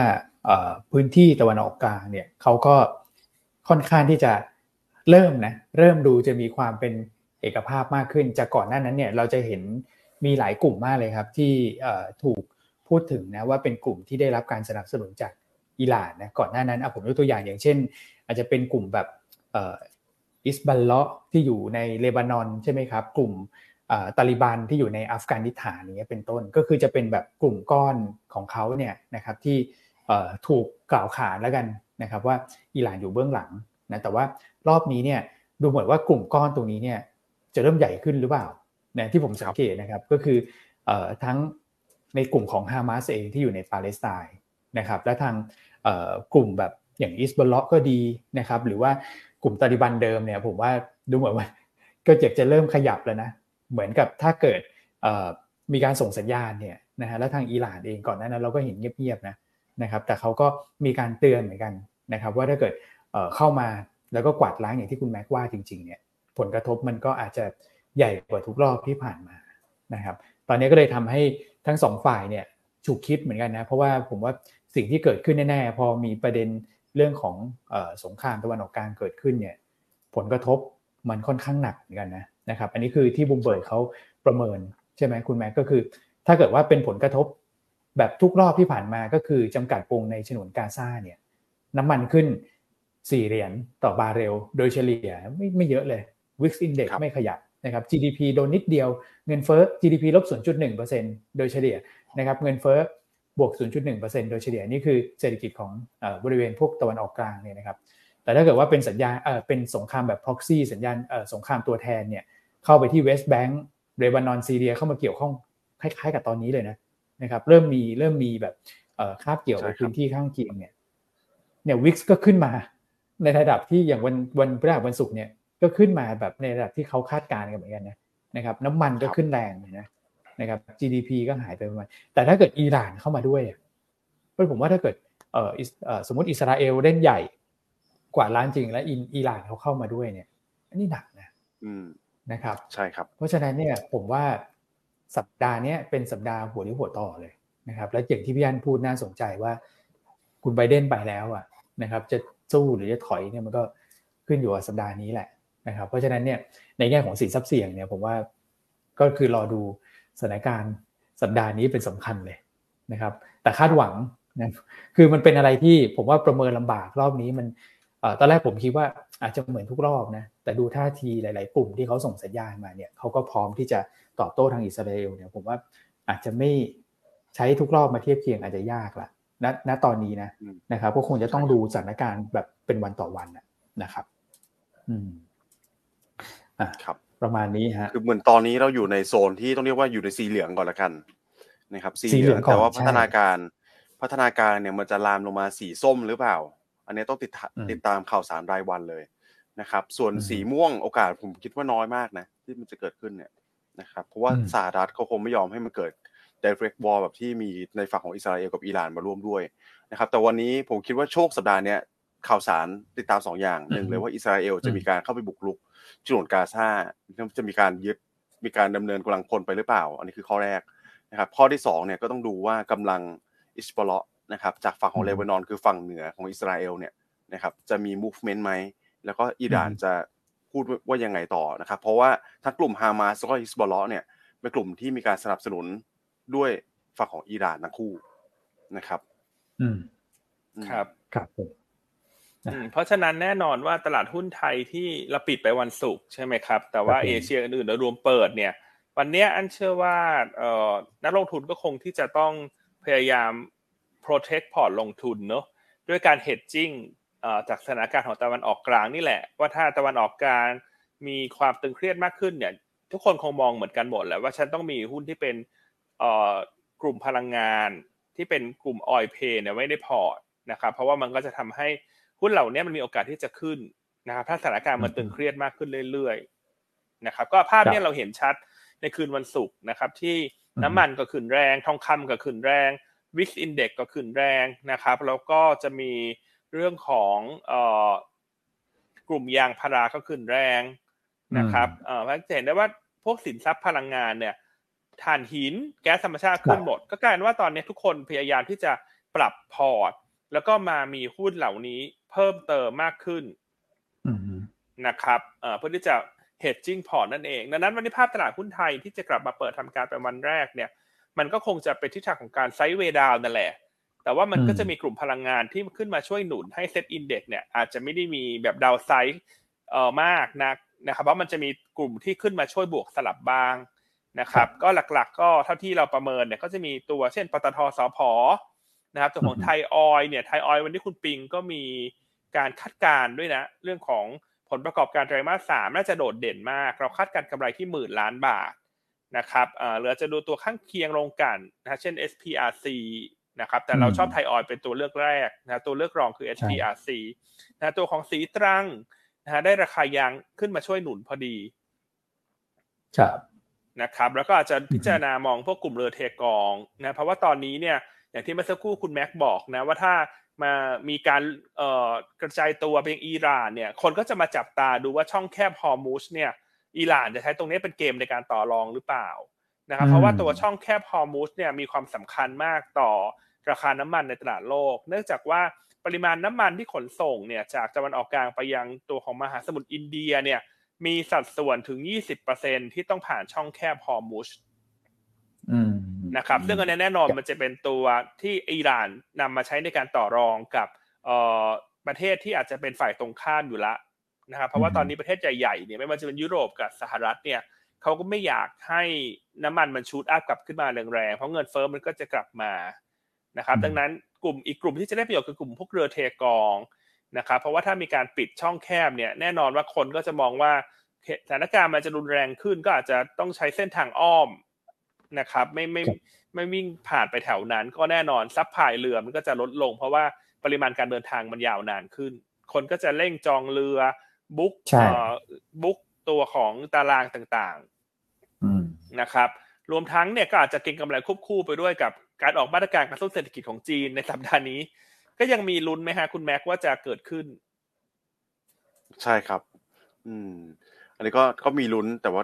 เอ่อพื้นที่ตะวันออกกลางเนี่ยเขาก็ค่อนข้างที่จะเริ่มนะเริ่มดูจะมีความเป็นเอกภาพมากขึ้นจากก่อนหน้านั้นเนี่ยเราจะเห็นมีหลายกลุ่มมากเลยครับ ที่ถูกพูดถึงนะว่าเป็นกลุ่มที่ได้รับการสนับสนุนจากอิหร่านนะก่อนหน้านั้นอผมยกตัวอย่างอย่างเช่น อาจจะเป็นกลุ่มแบบ อิสบัลเลาะที่อยู่ในเลบานอนใช่ไหมครับ กลุ่มตาลิบันที่อยู่ในอัฟกานิสถานนี้เป็นต้นก็คือจะเป็นแบบกลุ่มก้อนของเขาเนี่ยนะครับที่ถูกกล่าวขานแล้วกันนะครับว่าอิหร่านอยู่เบื้องหลังนะแต่ว่ารอบนี้เนี่ยดูเหมือนว่ากลุ่มก้อนตรงนี้เนี่ยจะเริ่มใหญ่ขึ้นหรือเปล่านะที่ผมสังเกตนะครับก็คือทั้งในกลุ่มของฮามาสเองที่อยู่ในปาเลสไตน์นะครับและทางกลุ่มแบบอย่างอิสบอลเล็อกก็ดีนะครับหรือว่า กลุ่มตาลิบันเดิมเนี่ยผมว่าดูเหมือนว่าก็จะจะเริ่มขยับแล้วนะเหมือนกับถ้าเกิดมีการส่งสัญญาณเนี่ยนะฮะแล้วทางอิหร่านเองก่อนหน้านั้นเราก็เห็นเงียบๆนะนะครับแต่เขาก็มีการเตือนเหมือนกันนะครับว่าถ้าเกิดเข้ามาแล้วก็กวาดล้างอย่างที่คุณแม็กว่าจริงๆเนี่ยผลกระทบมันก็อาจจะใหญ่กว่าทุกรอบที่ผ่านมานะครับตอนนี้ก็เลยทำให้ทั้งสองฝ่ายเนี่ยฉุกคิดเหมือนกันนะเพราะว่าผมว่าสิ่งที่เกิดขึ้นแน่ๆพอมีประเด็น เรื่องของสงครามตะวันออกกลางเกิดขึ้นเนี่ยผลกระทบมันค่อนข้างหนักเหมือนกันนะนะครับอันนี้คือที่บุมเบิร์กเขาประเมินใช่ไหมคุณแม็กก็คือ ถ้าเกิดว่าเป็นผลกระทบแบบทุกรอบที่ผ่านมาก็คือจำกัดวงในฉนวนกาซาเนี่ยน้ำมันขึ้น 4 เหรียญต่อบาร์เรล โดยเฉลี่ยไม่ไม่เยอะเลย VIX Index ไม่ขยับนะครับ GDP โดนนิดเดียวเงินเฟ้อ GDP ลบ 0.1%โดยเฉลี่ยนะครับเงินเฟ้อ บวก 0.1%โดยเฉลี่ยนี่คือเศรษฐกิจของบริเวณพวกตะวันออกกลางเนี่ยนะครับแต่ถ้าเกิดว่าเป็นสัญญาเออเป็นสงครามแบบ proxy สัญญาณเออสงครามตัวแทนเนี่ยเข้าไปที่เวสต์แบงก์เรบานอนซีเรียเข้ามาเกี่ยวข้องคล้ายๆกับตอนนี้เลยนะนะครับเริ่มมีเริ่มมีแบบคาบเกี่ยวกับพื้นที่ข้างเคียงเนี่ยเนี่ยวิกก็ขึ้นมาในระดับที่อย่างวันวันพฤหัสวันศุกร์เนี่ยก็ขึ้นมาแบบในระดับที่เขาคาดการณ์กันเหมือนกันนะนะครับน้ำมันก็ขึ้นแรงนะ นะครับ GDP ก็หายไปประมาณแต่ถ้าเกิดอิหร่านเข้ามาด้วยเพราะผมว่าถ้าเกิดเออสมมติอิสราเอลเล่นใหญ่กว่าล้านจริง และอิหร่านเขาเข้ามาด้วยเนี่ยอันนี้หนักนะนะครับ ใช่ครับ เพราะฉะนั้นเนี่ยผมว่าสัปดาห์นี้เป็นสัปดาห์หัวรี้หัวต่อเลยนะครับ และอย่างที่พี่อันพูดน่าสนใจว่า คุณไบเดนไปแล้วอะนะครับ จะสู้หรือจะถอยเนี่ยมันก็ขึ้นอยู่กับสัปดาห์นี้แหละนะครับ เพราะฉะนั้นเนี่ยในแง่ของสินทรัพย์เสี่ยงเนี่ยผมว่าก็คือรอดู สถานการณ์สัปดาห์นี้เป็นสำคัญเลยนะครับ แต่คาดหวังนะคือมันเป็นอะไรที่ผมว่าประเมินลำบากรอบนี้มันตอนแรกผมคิดว่าอาจจะเหมือนทุกรอบนะแต่ดูท่าทีหลาย ๆ กลุ่มที่เขาส่งสัญญาณมาเนี่ยเขาก็พร้อมที่จะตอบโต้ทางอิสราเอลเนี่ยผมว่าอาจจะไม่ใช้ทุกรอบมาเทียบเคียงอาจจะยากละณณตอนนี้นะนะครับก็คงจะต้องดูสถานการณ์แบบเป็นวันต่อวันนะครับ อืมอะครับ ประมาณนี้ฮะคือเหมือนตอนนี้เราอยู่ในโซนที่ต้องเรียกว่าอยู่ในสีเหลืองก่อนละกันนะครับสีเหลืองแต่ว่าพัฒนาการพัฒนาการเนี่ยมันจะลามลงมาสีส้มหรือเปล่า อันนี้ต้องติดติดตามข่าวสารรายวันเลยนะครับ ส่วนสีม่วงโอกาสผมคิดว่าน้อยมากนะ ที่มันจะเกิดขึ้นเนี่ยนะครับเพราะว่าสหรัฐเขาคงไม่ยอมให้มันเกิด direct war แบบที่มีในฝั่งของอิสราเอลกับอิหร่านมาร่วมด้วยนะครับ แต่วันนี้ผมคิดว่าโชคสัปดาห์นี้ ข่าวสารติดตามสองอย่างหนึ่งเลยว่าอิสราเอลจะมีการเข้าไปบุกรุกฉนวนกาซาจะมีการยึดมีการดำเนินกำลังพลไปหรือเปล่า อันนี้คือข้อแรกนะครับข้อที่2เนี่ยก็ต้องดูว่ากำลังอิสบอลนะครับจากฝั่งของเลบานอนคือฝั่งเหนือของอิสราเอลเนี่ยนะครับจะมี movement ไหม แล้วก็อิหร่านจะพูดว่ายังไงต่อนะครับ เพราะว่าทั้งกลุ่มฮามาสแล้วก็ฮิสบอลเนี่ยเป็นกลุ่มที่มีการสนับสนุนด้วยฝั่งของอิหร่านทั้งคู่นะครับ อืมครับครับ เพราะฉะนั้นแน่นอนว่าตลาดหุ้นไทยที่เราปิดไปวันศุกร์ใช่ไหมครับ แต่ว่าเอเชียอื่นๆรวมเปิดเนี่ย วันนี้อันเชื่อว่าเอ่อนักลงทุนก็คงที่จะต้องพยายาม protect พอร์ตลงทุนเนาะด้วยการ hedging จากสถานการณ์ของตะวันออกกลางนี่แหละ ว่าถ้าตะวันออกกลางมีความตึงเครียดมากขึ้นเนี่ย ทุกคนคงมองเหมือนกันหมดแหละว่าฉันต้องมีหุ้นที่เป็นกลุ่มพลังงานที่เป็นกลุ่มออยเพย์เนี่ยไว้ในพอร์ตนะครับเพราะว่ามันก็จะทำให้ หุ้นเหล่านี้มันมีโอกาสที่จะขึ้นนะครับ ถ้าสถานการณ์มันตึงเครียดมากขึ้นเรื่อยๆนะครับ ก็ภาพนี้เราเห็นชัดในคืนวันศุกร์นะครับ ที่น้ำมันก็ขึ้นแรง ทองคำก็ขึ้นแรงวิกอินเด็กก็ขึ้นแรงนะครับ แล้วก็จะมีเรื่องของกลุ่มยางพาราก็ขึ้นแรงนะครับเออจะเห็นได้ว่าพวกสินทรัพย์พลังงานเนี่ยถ่านหินแก๊สธรรมชาติขึ้นหมด ก็กลายเป็นว่าตอนนี้ทุกคนพยายามที่จะปรับพอร์ต แล้วก็มามีหุ้นเหล่านี้ เพิ่มเติมมากขึ้นนะครับเพื่อที่จะ hedging พอร์ตนั่นเอง ดังนั้นวันนี้ภาพตลาดหุ้นไทยที่จะกลับมาเปิดทำการเป็นวันแรกเนี่ย มันก็คงจะเป็นทิศทางของการ sideway down นั่นแหละ แต่ว่ามันก็จะมีกลุ่มพลังงานที่ขึ้นมาช่วยหนุนให้ SET Index เนี่ยอาจจะไม่ได้มีแบบ downsideเอ่อมากนักนะครับ เพราะมันจะมีกลุ่มที่ขึ้นมาช่วยบวกสลับบางนะครับ ก็หลักๆ ก็เท่าที่เราประเมินเนี่ยก็จะมีตัวเช่นปตทสพ นะครับตัวของไทยออยเนี่ยไทยออยวันนี้คุณปิงก็มีการคาดการณ์ด้วยนะ เรื่องของผลประกอบการไตรมาสสามน่าจะโดดเด่นมาก เราคาดการกำไรที่หมื่นล้านบาทนะครับเหลือจะดูตัวข้างเคียงลงกันนะเช่น SPRC นะครับแต่เราชอบไทยออยเป็นตัวเลือกแรกนะตัวเลือกรองคือ SPRC นะตัวของศรีตรังนะฮะได้ราคายางขึ้นมาช่วยหนุนพอดีครับนะครับ แล้วก็อาจจะพิจารณามองพวกกลุ่มเรือเทกองนะเพราะว่าตอนนี้เนี่ย อย่างที่เมื่อสักครู่คุณแม็กบอกนะว่าถ้ามามีการกระจายตัวเป็นอิหร่านเนี่ยคนก็จะมาจับตาดูว่าช่องแคบฮอร์มุซเนี่ยอิหร่านจะใช้ตรงนี้เป็นเกมในการต่อรองหรือเปล่านะครับเพราะว่าตัวช่องแคบฮอร์มุซเนี่ยมีความสำคัญมากต่อราคาน้ำมันในตลาดโลก เนื่องจากว่าปริมาณน้ำมันที่ขนส่งเนี่ยจากตะวันออกกลางไปยังตัวของมหาสมุทรอินเดียเนี่ยมีสัดส่วนถึง 20%ที่ต้องผ่านช่องแคบฮอร์มุส นะครับซึ่งอันนี้แน่นอนมันจะเป็นตัวที่อิหร่านนำมาใช้ในการต่อรองกับประเทศที่อาจจะเป็นฝ่ายตรงข้ามอยู่ละนะครับเพราะว่าตอนนี้ประเทศใหญ่ๆเนี่ยไม่ว่าจะเป็นยุโรปกับสหรัฐเนี่ยเขาก็ไม่อยากให้น้ำมันมันชูดอัพกลับขึ้นมาแรงๆเพราะเงินเฟ้อมันก็จะกลับมานะครับ ดังนั้นกลุ่มอีกกลุ่มที่จะได้ประโยชน์คือกลุ่มพวกเรือเทกองนะครับ เพราะว่าถ้ามีการปิดช่องแคบเนี่ยแน่นอนว่าคนก็จะมองว่าสถานการณ์มันจะรุนแรงขึ้นก็อาจจะต้องใช้เส้นทางอ้อม นะครับ ไม่ไม่ไม่วิ่งผ่านไปแถวนั้น ก็แน่นอนซับพายเรือมันก็จะลดลง เพราะว่าปริมาณการเดินทางมันยาวนานขึ้น คนก็จะเร่งจองเรือบุ๊กบุ๊กตัวของตารางต่างๆนะครับ รวมทั้งเนี่ยก็อาจจะเก็งกำไรควบคู่ไปด้วยกับการออกมาตรการกระตุ้นเศรษฐกิจของจีนในสัปดาห์นี้ ก็ยังมีลุ้นไหมฮะคุณแม็กว่าจะเกิดขึ้น ใช่ครับ อืม อันนี้ก็ก็มีลุ้นแต่ว่า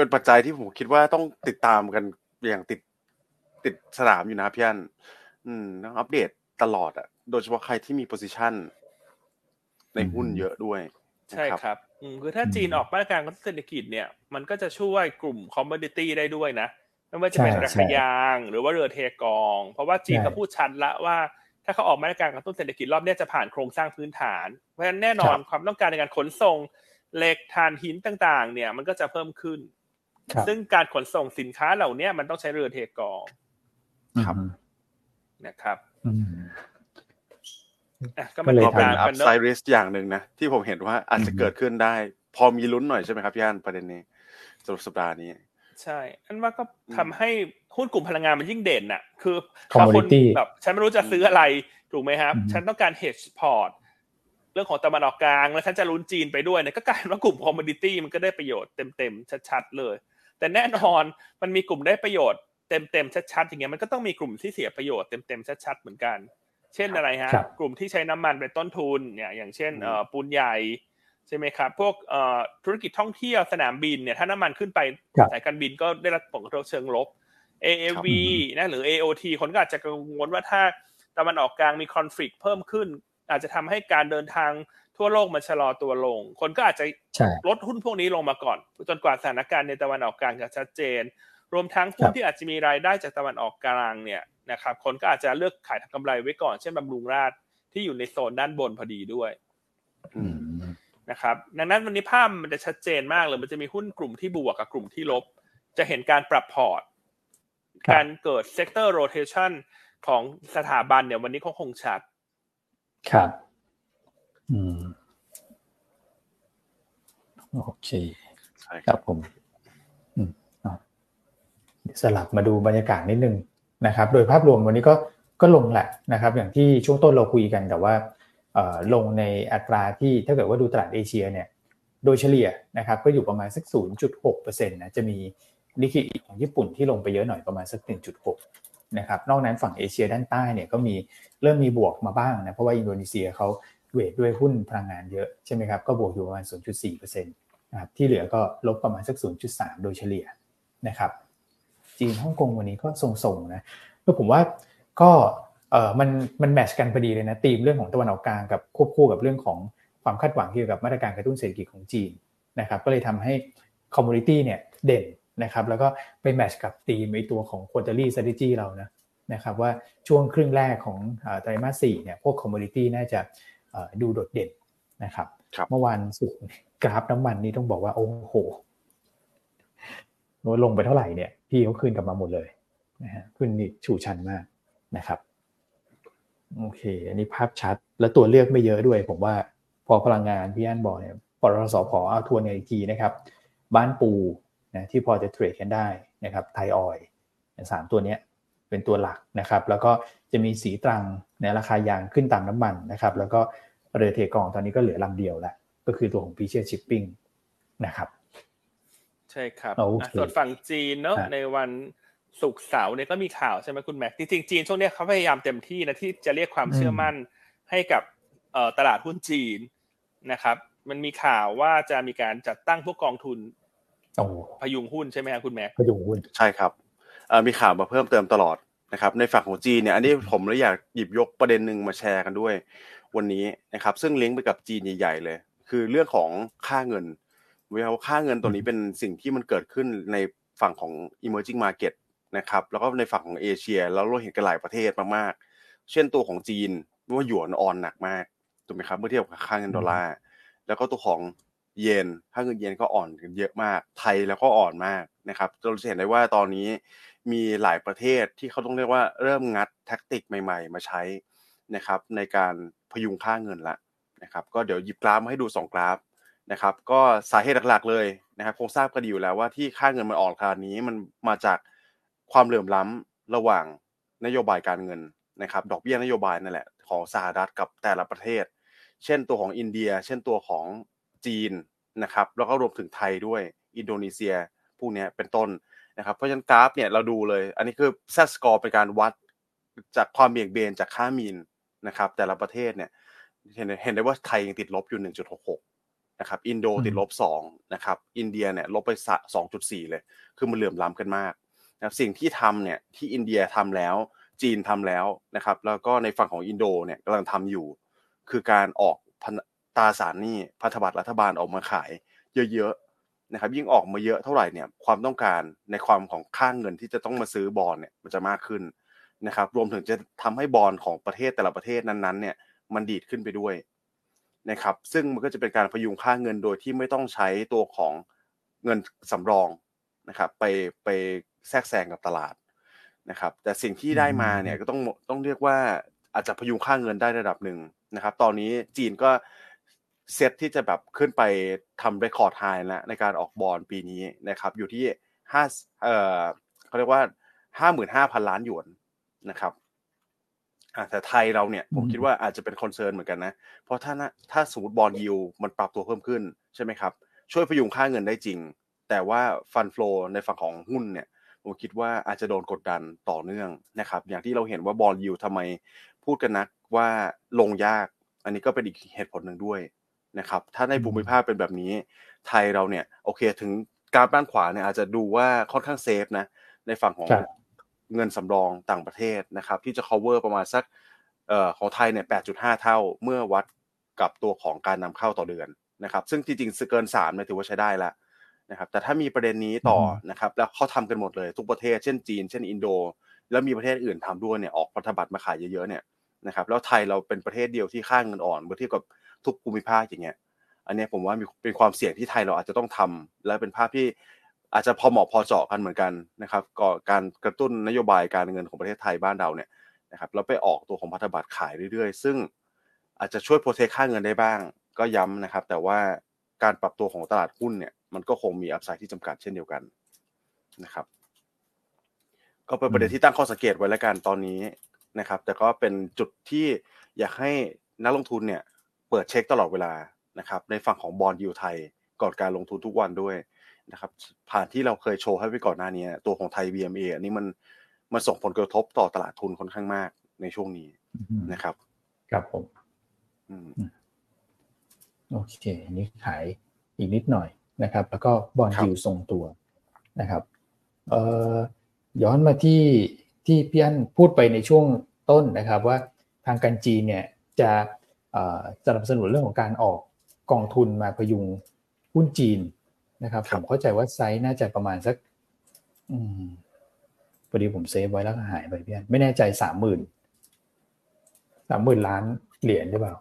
เป็นปัจจัยที่ผมคิดว่าต้องติดตามกันอย่างติดติดสนามอยู่นะพี่อันอืมต้องอัปเดตตลอดอะ โดยเฉพาะใครที่มีโพซิชันในหุ้นเยอะด้วย ใช่ครับคือถ้าจีนออกมาตรการกระตุ้นเศรษฐกิจเนี่ย มันก็จะช่วยกลุ่มคอมมอดิตี้ได้ด้วยนะ ไม่ว่าจะเป็นระขยางหรือว่าเรือเทกอง เพราะว่าจีนก็พูดชัดละว่า ถ้าเขาออกมาตรการกระตุ้นเศรษฐกิจรอบนี้จะผ่านโครงสร้างพื้นฐาน เพราะฉะนั้นแน่นอนความต้องการในการขนส่งเหล็กถ่านหินต่าง ๆ เนี่ย มันก็จะเพิ่มขึ้น ซึ่งการขนส่งสินค้าเหล่านี้มันต้องใช้เรือเทกองครับนะครับก็มันเป็น upside risk อย่างหนึ่งนะ ที่ผมเห็นว่าอาจจะเกิดขึ้นได้ พอมีลุ้นหน่อยใช่ไหมครับย่านประเด็นนี้สำหรับสัปดาห์นี้ ใช่ อันว่าก็ทำให้หุ้นกลุ่มพลังงานมันยิ่งเด่นน่ะ คือคนแบบฉันไม่รู้จะซื้ออะไรถูกไหมครับ ฉันต้องการ hedge พอร์ตเรื่องของตะวันออกกลาง แล้วฉันจะลุ้นจีนไปด้วยเนี่ยก็กลายเป็นว่ากลุ่ม commodity มันก็ได้ประโยชน์เต็มๆชัดๆเลย แต่แน่นอนมันมีกลุ่มได้ประโยชน์เต็มๆชัดๆอย่างเงี้ยมันก็ต้องมีกลุ่มที่เสียประโยชน์เต็มๆชัดๆเหมือนกัน เช่นอะไรฮะ กลุ่มที่ใช้น้ำมันเป็นต้นทุนเนี่ยอย่างเช่นเอ่อปูนใหญ่ใช่ไหมครับพวกเอ่อธุรกิจท่องเที่ยวสนามบินเนี่ยถ้าน้ำมันขึ้นไปสายการบินก็ได้รับผลกระทบเชิงลบ AAV นะหรือ AOT คนก็อาจจะกังวลว่าถ้าตะวันออกกลางมีคอนฟ lict เพิ่มขึ้น อาจจะทำให้การเดินทาง ทั่วโลกมันชะลอตัวลง คนก็อาจจะลดหุ้นพวกนี้ลงมาก่อน จนกว่าสถานการณ์ในตะวันออกกลางจะชัดเจน รวมทั้งผู้ที่อาจจะมีรายได้จากตะวันออกกลางเนี่ยนะครับ คนก็อาจจะเลือกขายทำกำไรไว้ก่อน เช่นบำรุงราษฎร์ที่อยู่ในโซนด้านบนพอดีด้วยนะครับ ดังนั้นวันนี้ภาพมันจะชัดเจนมากเลย มันจะมีหุ้นกลุ่มที่บวกกับกลุ่มที่ลบ จะเห็นการปรับพอร์ต การเกิด sector rotation ของสถาบันเนี่ยวันนี้เขาคงชัด ครับ อืม โอเคครับผมสลับมาดูบรรยากาศนิดนึงนะครับ โดยภาพรวมวันนี้ก็ก็ลงแหละนะครับ อย่างที่ช่วงต้นเราคุยกันแต่ว่าลงในอัตราที่ถ้าเกิดว่าดูตลาดเอเชียเนี่ยโดยเฉลี่ยนะครับก็อยู่ประมาณสัก 0.6%นะจะมีนิกเกิของญี่ปุ่นที่ลงไปเยอะหน่อยประมาณสัก 1.6 นะครับ นอกนั้นฝั่งเอเชียด้านใต้เนี่ยก็มีเริ่มมีบวกมาบ้างนะเพราะว่าอินโดนีเซียเขา เวทด้วยหุ้นพลังงานเยอะใช่ไหมครับก็บวกอยู่ประมาณ 0.4%นะครับที่เหลือก็ลบประมาณสัก 0.3 โดยเฉลี่ยนะครับจีนฮ่องกงวันนี้ก็ทรงๆนะก็ผมว่าก็เออมันมันแมชกันพอดีเลยนะตีมเรื่องของตะวันออกกลางกับควบคู่กับเรื่องของความคาดหวังเกี่ยวกับมาตรการกระตุ้นเศรษฐกิจของจีนนะครับก็เลยทำให้commodity เนี่ยเด่นนะครับแล้วก็ไป match กับตีมในตัวของ quarterly strategy เรานะนะครับว่าช่วงครึ่งแรกของไตรมาสสี่เนี่ยพวก commodity น่าจะ ดูโดดเด่นนะครับรบเมื่อวันศุกร์กราฟน้ำมันนี่ต้องบอกว่าโอ้โหลงไปเท่าไหร่เนี่ยพี่เขาคืนกลับมาหมดเลยนะฮะขึ้นนี่สูงชันมากนะครับโอเค อันนี้ภาพชัด แล้วตัวเลือกไม่เยอะด้วย ผมว่าพอพลังงานพี่อันบอกเนี่ยปตทสพเอาทวนอีกทีนะครับ บ้านปูนะที่พอจะเทรดกันได้นะครับไทยออยสามตัวนี้เป็นตัวหลักนะครับ แล้วก็จะมีสีตรัง ในราคายางขึ้นตามน้ำมันนะครับ แล้วก็เรือเทกองตอนนี้ก็เหลือลำเดียวแล้วก็คือตัวของพีเชียชิปปิ้งนะครับ ใช่ครับส่วนฝั่งจีนเนาะในวันสุกเสาร์เนี่ยก็มีข่าวใช่ไหมคุณแม็กจริงๆจีนช่วงนี้เขาพยายามเต็มที่นะที่จะเรียกความเชื่อมั่นให้กับตลาดหุ้นจีนนะครับ มันมีข่าวว่าจะมีการจัดตั้งพวกกองทุนพยุงหุ้นใช่ไหมครับคุณแม็กพยุงหุ้นใช่ครับมีข่าวมาเพิ่มเติมตลอด นะครับในฝั่งของจีนเนี่ยอันนี้ผมเลยอยากหยิบยกประเด็นหนึ่งมาแชร์กันด้วย วันนี้นะครับซึ่งลิงก์ไปกับจีนใหญ่ๆเลย คือเรื่องของค่าเงินเวลาค่าเงินตัวนี้เป็นสิ่งที่มันเกิดขึ้นในฝั่งของ emerging market นะครับแล้วก็ในฝั่งของเอเชียแล้วเราเห็นกันหลายประเทศมากๆ เช่นตัวของจีนว่าหยวนอ่อนหนักมากถูกไหมครับเมื่อเทียบกับค่าเงินดอลลาร์แล้วก็ตัวของเยนค่าเงินเยนก็อ่อนกันเยอะมาก ไทยแล้วก็อ่อนมากนะครับเราจะเห็นได้ว่าตอนนี้ มีหลายประเทศที่เขาต้องเรียกว่าเริ่มงัดแท็กติกใหม่ ๆ มาใช้นะครับในการพยุงค่าเงินละนะครับก็เดี๋ยวหยิบกราฟมาให้ดู 2 กราฟนะครับก็สาเหตุหลักๆเลยนะครับคงทราบกันดีอยู่แล้วว่าที่ค่าเงินมันอ่อนขนาดนี้มันมาจากความเหลื่อมล้ำระหว่างนโยบายการเงินนะครับดอกเบี้ยนโยบายนั่นแหละของสหรัฐกับแต่ละประเทศ เช่นตัวของอินเดีย เช่นตัวของจีนนะครับแล้วก็รวมถึงไทยด้วยอินโดนีเซียพวกนี้เป็นต้น นะครับเพราะฉะนั้นกราฟเนี่ยเราดูเลย อันนี้คือ Z-score เป็นการวัดจากความเบี่ยงเบนจากค่า mean นะครับ แต่ละประเทศเนี่ยเห็นเห็นได้ว่าไทยยังติดลบอยู่ 1.66 นะครับ อินโดติดลบ 2 นะครับ อินเดียเนี่ยลบไป2.4 เลย คือมันเหลื่อมล้ำกันมากนะครับสิ่งที่ทำเนี่ยที่อินเดียทำแล้ว จีนทำแล้วนะครับ แล้วก็ในฝั่งของอินโดเนี่ยกำลังทำอยู่ คือการออกตราสารหนี้พันธบัตรรัฐบาลออกมาขายเยอะๆ นะครับยิ่งออกมาเยอะเท่าไหร่เนี่ยความต้องการในความของค่างเงินที่จะต้องมาซื้อบอลเนี่ยมันจะมากขึ้นนะครับรวมถึงจะทำให้บอลของประเทศแต่ละประเทศนั้นๆเนี่ยมันดีดขึ้นไปด้วยนะครับซึ่งมันก็จะเป็นการพยุงค่าเงินโดยที่ไม่ต้องใช้ตัวของเงินสำรองนะครับไปไปแทรกแซงกับตลาดนะครับแต่สิ่งที่ได้มาเนี่ยก็ต้องต้องเรียกว่าอาจจะพยุงค่าเงินได้ระดับหนึ่งนะครับ ตอนนี้จีนก็ เซตที่จะแบบขึ้นไปทำ record high แล้วในการออกบอลปีนี้นะครับอยู่ที่ห้าเอ่อเขาเรียกว่าห้าหมื่นห้าพันล้านหยวนนะครับอ่าแต่ไทยเราเนี่ยผมคิดว่าอาจจะเป็น concern เหมือนกันนะ เพราะถ้าถ้าสมมติ bond yield มันปรับตัวเพิ่มขึ้นใช่ไหมครับ ช่วยพยุงค่าเงินได้จริง แต่ว่า fund flow ในฝั่งของหุ้นเนี่ยผมคิดว่าอาจจะโดนกดดันต่อเนื่องนะครับ อย่างที่เราเห็นว่า bond yield ทำไมพูดกันนักว่าลงยาก อันนี้ก็เป็นอีกเหตุผลหนึ่งด้วย นะครับถ้าในภูมิภาคเป็นแบบนี้ ไทยเราเนี่ยโอเคถึงการบ้านขวาเนี่ยอาจจะดูว่าค่อนข้าง safe นะในฝั่งของเงินสำรองต่างประเทศนะครับ ที่จะ cover ประมาณสักเอ่อของไทยเนี่ย 8.5 เท่าเมื่อวัดกับตัวของการนำเข้าต่อเดือนนะครับ ซึ่งจริงๆเกิน3เนี่ยถือว่าใช้ได้แล้วนะครับ แต่ถ้ามีประเด็นนี้ต่อนะครับ แล้วเขาทำกันหมดเลยทุกประเทศ เช่นจีน เช่นอินโด แล้วมีประเทศอื่นทำด้วยเนี่ยออกพันธบัตรมาขายเยอะๆเนี่ยนะครับ แล้วไทยเราเป็นประเทศเดียวที่ค่าเงินอ่อนเมื่อเทียบกับ ทุกภูมิภาคอย่างเงี้ย อันนี้ผมว่ามีเป็นความเสี่ยงที่ไทยเราอาจจะต้องทำและเป็นภาพที่อาจจะพอเหมาะพอเจาะกันเหมือนกันนะครับก่อการกระตุ้นนโยบายการเงินของประเทศไทยบ้านเราเนี่ยนะครับเราไปออกตัวของพันธบัตรขายเรื่อยๆ ซึ่งอาจจะช่วยโปรเทคค่าเงินได้บ้าง ก็ย้ำนะครับ แต่ว่าการปรับตัวของตลาดหุ้นเนี่ย มันก็คงมีอัพไซด์ที่จำกัดเช่นเดียวกันนะครับ ก็เป็นประเด็นที่ตั้งข้อสังเกตไว้แล้วกันตอนนี้นะครับ แต่ก็เป็นจุดที่อยากให้นักลงทุนเนี่ย เปิดเช็คตลอดเวลานะครับในฝั่งของบอลยูไทยก่อนการลงทุนทุกวันด้วยนะครับผ่านที่เราเคยโชว์ให้ไปก่อนหน้านี้ ตัวของไทย BMA อันนี้มันมันส่งผลกระทบต่อตลาดทุนค่อนข้างมากในช่วงนี้นะครับ ครับผมโอเคนี่ขายอีกนิดหน่อยนะครับ แล้วก็บอลยูทรงตัวนะครับเอ่อย้อนมาที่ที่พี่อันพูดไปในช่วงต้นนะครับ ว่าทางการจีนเนี่ยจะ สนับสนุนเรื่องของการออกกองทุนมาพยุงหุ้นจีนนะครับผมเข้าใจว่าไซส์น่าจะประมาณสักอืมพอดีผม save ไว้แล้วก็หายไปพี่อันไม่แน่ใจสามหมื่นสามหมื่นล้านเหรียญหรือเปล่า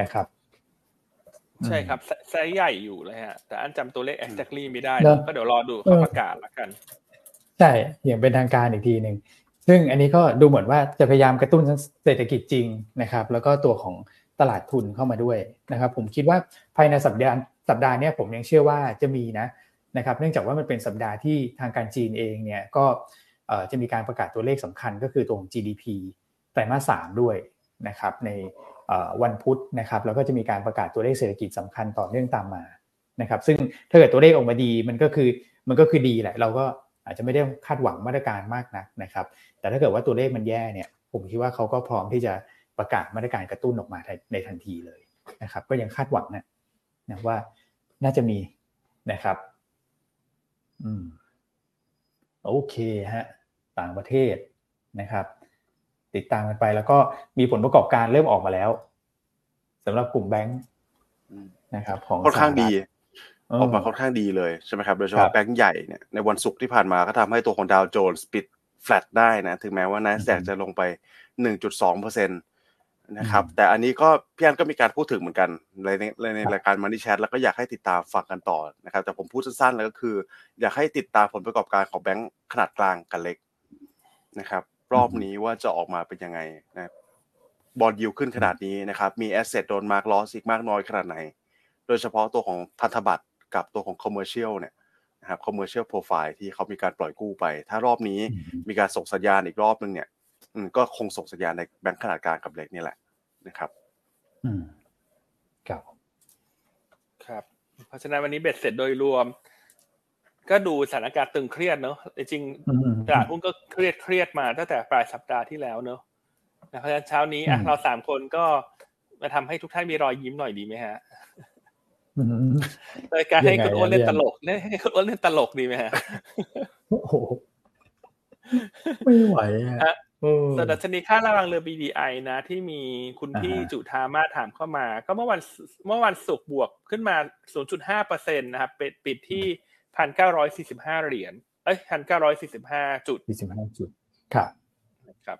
นะครับ ใช่ครับไซส์ใหญ่อยู่เลยฮะ แต่อันจำตัวเลข exactly ไม่ได้ ก็เดี๋ยวรอดูเขาประกาศแล้วกันใช่อย่างเป็นทางการอีกทีหนึ่งซึ่งอันนี้ก็ดูเหมือนว่าจะพยายามกระตุ้นเศรษฐกิจจริงนะครับ แล้วก็ตัวของ ตลาดทุนเข้ามาด้วยนะครับ ผมคิดว่าภายในสัปดาห์สัปดาห์นี้ผมยังเชื่อว่าจะมีนะนะครับ เนื่องจากว่ามันเป็นสัปดาห์ที่ทางการจีนเองเนี่ยก็จะมีการประกาศตัวเลขสำคัญก็คือตัวของ GDP ไตรมาสสามด้วยนะครับในวันพุธนะครับแล้วก็จะมีการประกาศตัวเลขเศรษฐกิจสำคัญต่อเนื่องตามมานะครับ ซึ่งถ้าเกิดตัวเลขออกมาดีมันก็คือมันก็คือดีแหละ เราก็อาจจะไม่ได้คาดหวังมาตรการมากนักนะครับ แต่ถ้าเกิดว่าตัวเลขมันแย่เนี่ย ผมคิดว่าเขาก็พร้อมที่จะ ประกาศมาตรการกระตุ้นออกมาในทันทีเลยนะครับ ก็ยังคาดหวังนะนะว่าน่าจะมีนะครับ อืมโอเคฮะต่างประเทศนะครับ ติดตามกันไปแล้วก็มีผลประกอบการเริ่มออกมาแล้วสำหรับกลุ่มแบงค์นะครับของค่อนข้างดีออกมาค่อนข้างดีเลยใช่ไหมครับโดยเฉพาะแบงค์ใหญ่เนี่ยในวันศุกร์ที่ผ่านมาก็ทำให้ตัวของดาวโจนส์ปิดแฟลตได้นะ ถึงแม้ว่า Nasdaq จะลงไป 1.2เปอร์เซ็นต์ นะครับ แต่อันนี้ก็พี่อันก็มีการพูดถึงเหมือนกันในในในรายการ Money Chat แล้วก็อยากให้ติดตามฟังกันต่อนะครับ แต่ผมพูดสั้นๆแล้วก็คือ อยากให้ติดตามผลประกอบการของแบงค์ขนาดกลางกับเล็กนะครับ รอบนี้ว่าจะออกมาเป็นยังไงนะบอลยิวขึ้นขนาดนี้นะครับ มีแอสเซทโดนมาร์กลอสอีกมากน้อยขนาดไหน โดยเฉพาะตัวของพันธบัตรกับตัวของ commercial เนี่ยนะครับ commercial profile ที่เขามีการปล่อยกู้ไป ถ้ารอบนี้มีการส่งสัญญาณอีกรอบนึงเนี่ย ก็คงส่งสัญญาณในแบงก์ขนาดกลางกับเล็กนี่แหละนะครับ อืมครับครับ เพราะฉะนั้นวันนี้เบ็ดเสร็จโดยรวม ก็ดูสถานการณ์ตึงเครียดเนอะจริงตลาดหุ้นก็เครียดเครียดมาตั้งแต่ปลายสัปดาห์ที่แล้วเนอะเพราะฉะนั้นเช้านี้อะเราสามคนก็มาทำให้ทุกท่านมีรอยยิ้มหน่อยดีไหมฮะโดยการให้คุณอ้วนเล่นตลกเล่นให้คุณอ้วนเล่นตลกดีไหมฮะโอ้โหไม่ไหวอะ สดัชนีค่าระวังเรือ BDI นะ ที่มีคุณพี่จุธามาถามเข้ามา ก็เมื่อวันเมื่อวันศุกร์บวกขึ้นมา 0.5เปอร์เซ็นต์นะครับปิดปิดที่1,945เหรียญเอ้ย1,945จุด45จุดครับครับ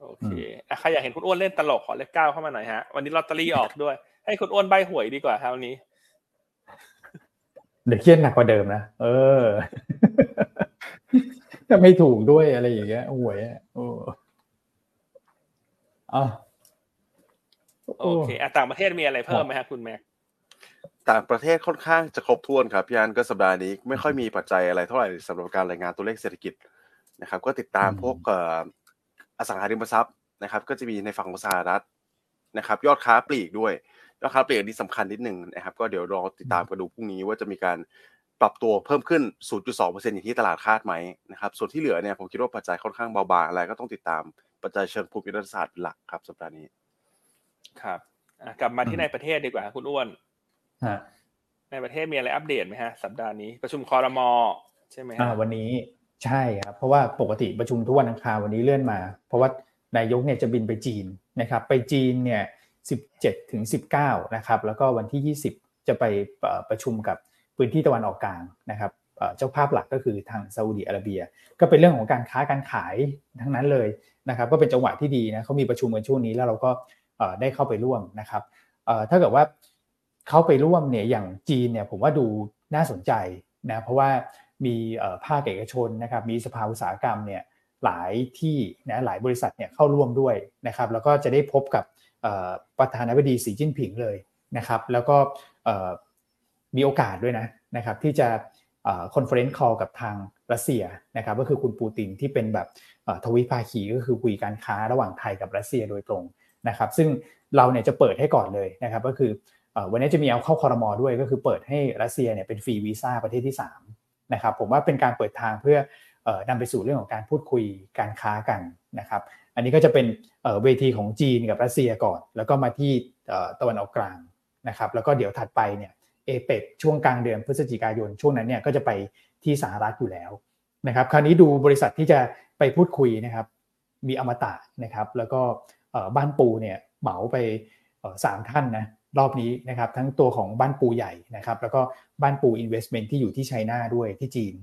โอเคอะใครอยากเห็นคุณอ้วนเล่นตลกขอเลขเก้าเข้ามาหน่อยฮะ วันนี้ลอตเตอรี่ออกด้วย ให้คุณอ้วนใบหวยดีกว่าคราวนี้ เดี๋ยวเครียดหนักกว่าเดิมนะเออ ถ้าไม่ถูกด้วยอะไรอย่างเงี้ยหวยโอ้อะโอเคอะต่างประเทศมีอะไรเพิ่มไหมครับคุณแม็กต่างประเทศค่อนข้างจะครบถ้วนครับพี่อันก็สัปดาห์นี้ไม่ค่อยมีปัจจัยอะไรเท่าไหร่สำหรับการรายงานตัวเลขเศรษฐกิจนะครับ ก็ติดตามพวกอสังหาริมทรัพย์นะครับ ก็จะมีในฝั่งของสหรัฐนะครับ ยอดค้าปลีกด้วยยอดค้าปลีกนี่สำคัญนิดหนึ่งนะครับ ก็เดี๋ยวรอติดตามกันดูพรุ่งนี้ว่าจะมีการ ปรับตัวเพิ่มขึ้น 0.2%อย่างที่ตลาดคาดไหมนะครับ ส่วนที่เหลือเนี่ยผมคิดว่าปัจจัยค่อนข้างเบาบางอะไรก็ต้องติดตามปัจจัยเชิงภูมิรัฐศาสตร์เป็นหลักครับสัปดาห์นี้ ครับกลับมาที่ในประเทศดีกว่าคุณอ้วนในประเทศมีอะไรอัปเดตไหมฮะสัปดาห์นี้ประชุมคอรมอใช่ไหมอ่าวันนี้ใช่ครับเพราะว่าปกติประชุมทุกวันอังคารวันนี้เลื่อนมา เพราะว่านายกเนี่ยจะบินไปจีนนะครับไปจีนเนี่ย17ถึง19นะครับแล้วก็วันที่ 20 จะไปประชุมกับ พื้นที่ตะวันออกกลางนะครับเจ้าภาพหลักก็คือทางซาอุดีอาระเบีย ก็เป็นเรื่องของการค้าการขายทั้งนั้นเลยนะครับ ก็เป็นจังหวะที่ดีนะเขามีประชุมกันช่วงนี้แล้วเราก็ได้เข้าไปร่วมนะครับถ้าเกิดว่าเข้าไปร่วมเนี่ยอย่างจีนเนี่ยผมว่าดูน่าสนใจนะเพราะว่ามีภาคเอกชนนะครับมีสภาอุตสาหกรรมเนี่ยหลายที่นะหลายบริษัทเนี่ยเข้าร่วมด้วยนะครับ แล้วก็จะได้พบกับประธานาธิบดีสีจิ้นผิงเลยนะครับ แล้วก็ มีโอกาสด้วยนะนะครับที่จะ conference call กับทางรัสเซียนะครับก็คือคุณปูตินที่เป็นแบบทวิภาคีก็คือคุยการค้าระหว่างไทยกับรัสเซียโดยตรงนะครับซึ่งเราเนี่ยจะเปิดให้ก่อนเลยนะครับก็คือวันนี้จะมีเอาเข้าคอรมอด้วยก็คือเปิดให้รัสเซียเนี่ยเป็นฟรีวีซ่าประเทศที่3นะครับผมว่าเป็นการเปิดทางเพื่อนำไปสู่เรื่องของการพูดคุยการค้ากันนะครับอันนี้ก็จะเป็นเวทีของจีนกับรัสเซียก่อน แล้วก็มาที่ตะวันออกกลางนะครับแล้วก็เดี๋ยวถัดไปเนี่ย เอเปกช่วงกลางเดือนพฤศจิกายน ช่วงนั้นเนี่ยก็จะไปที่สหรัฐอยู่แล้วนะครับคราวนี้ดูบริษัทที่จะไปพูดคุยนะครับ มีอมตะนะครับ แล้วก็บ้านปูเนี่ยเหมาไปสามท่านนะรอบนี้นะครับ ทั้งตัวของบ้านปูใหญ่นะครับ แล้วก็บ้านปู Investment ที่อยู่ที่ China ด้วยที่จีน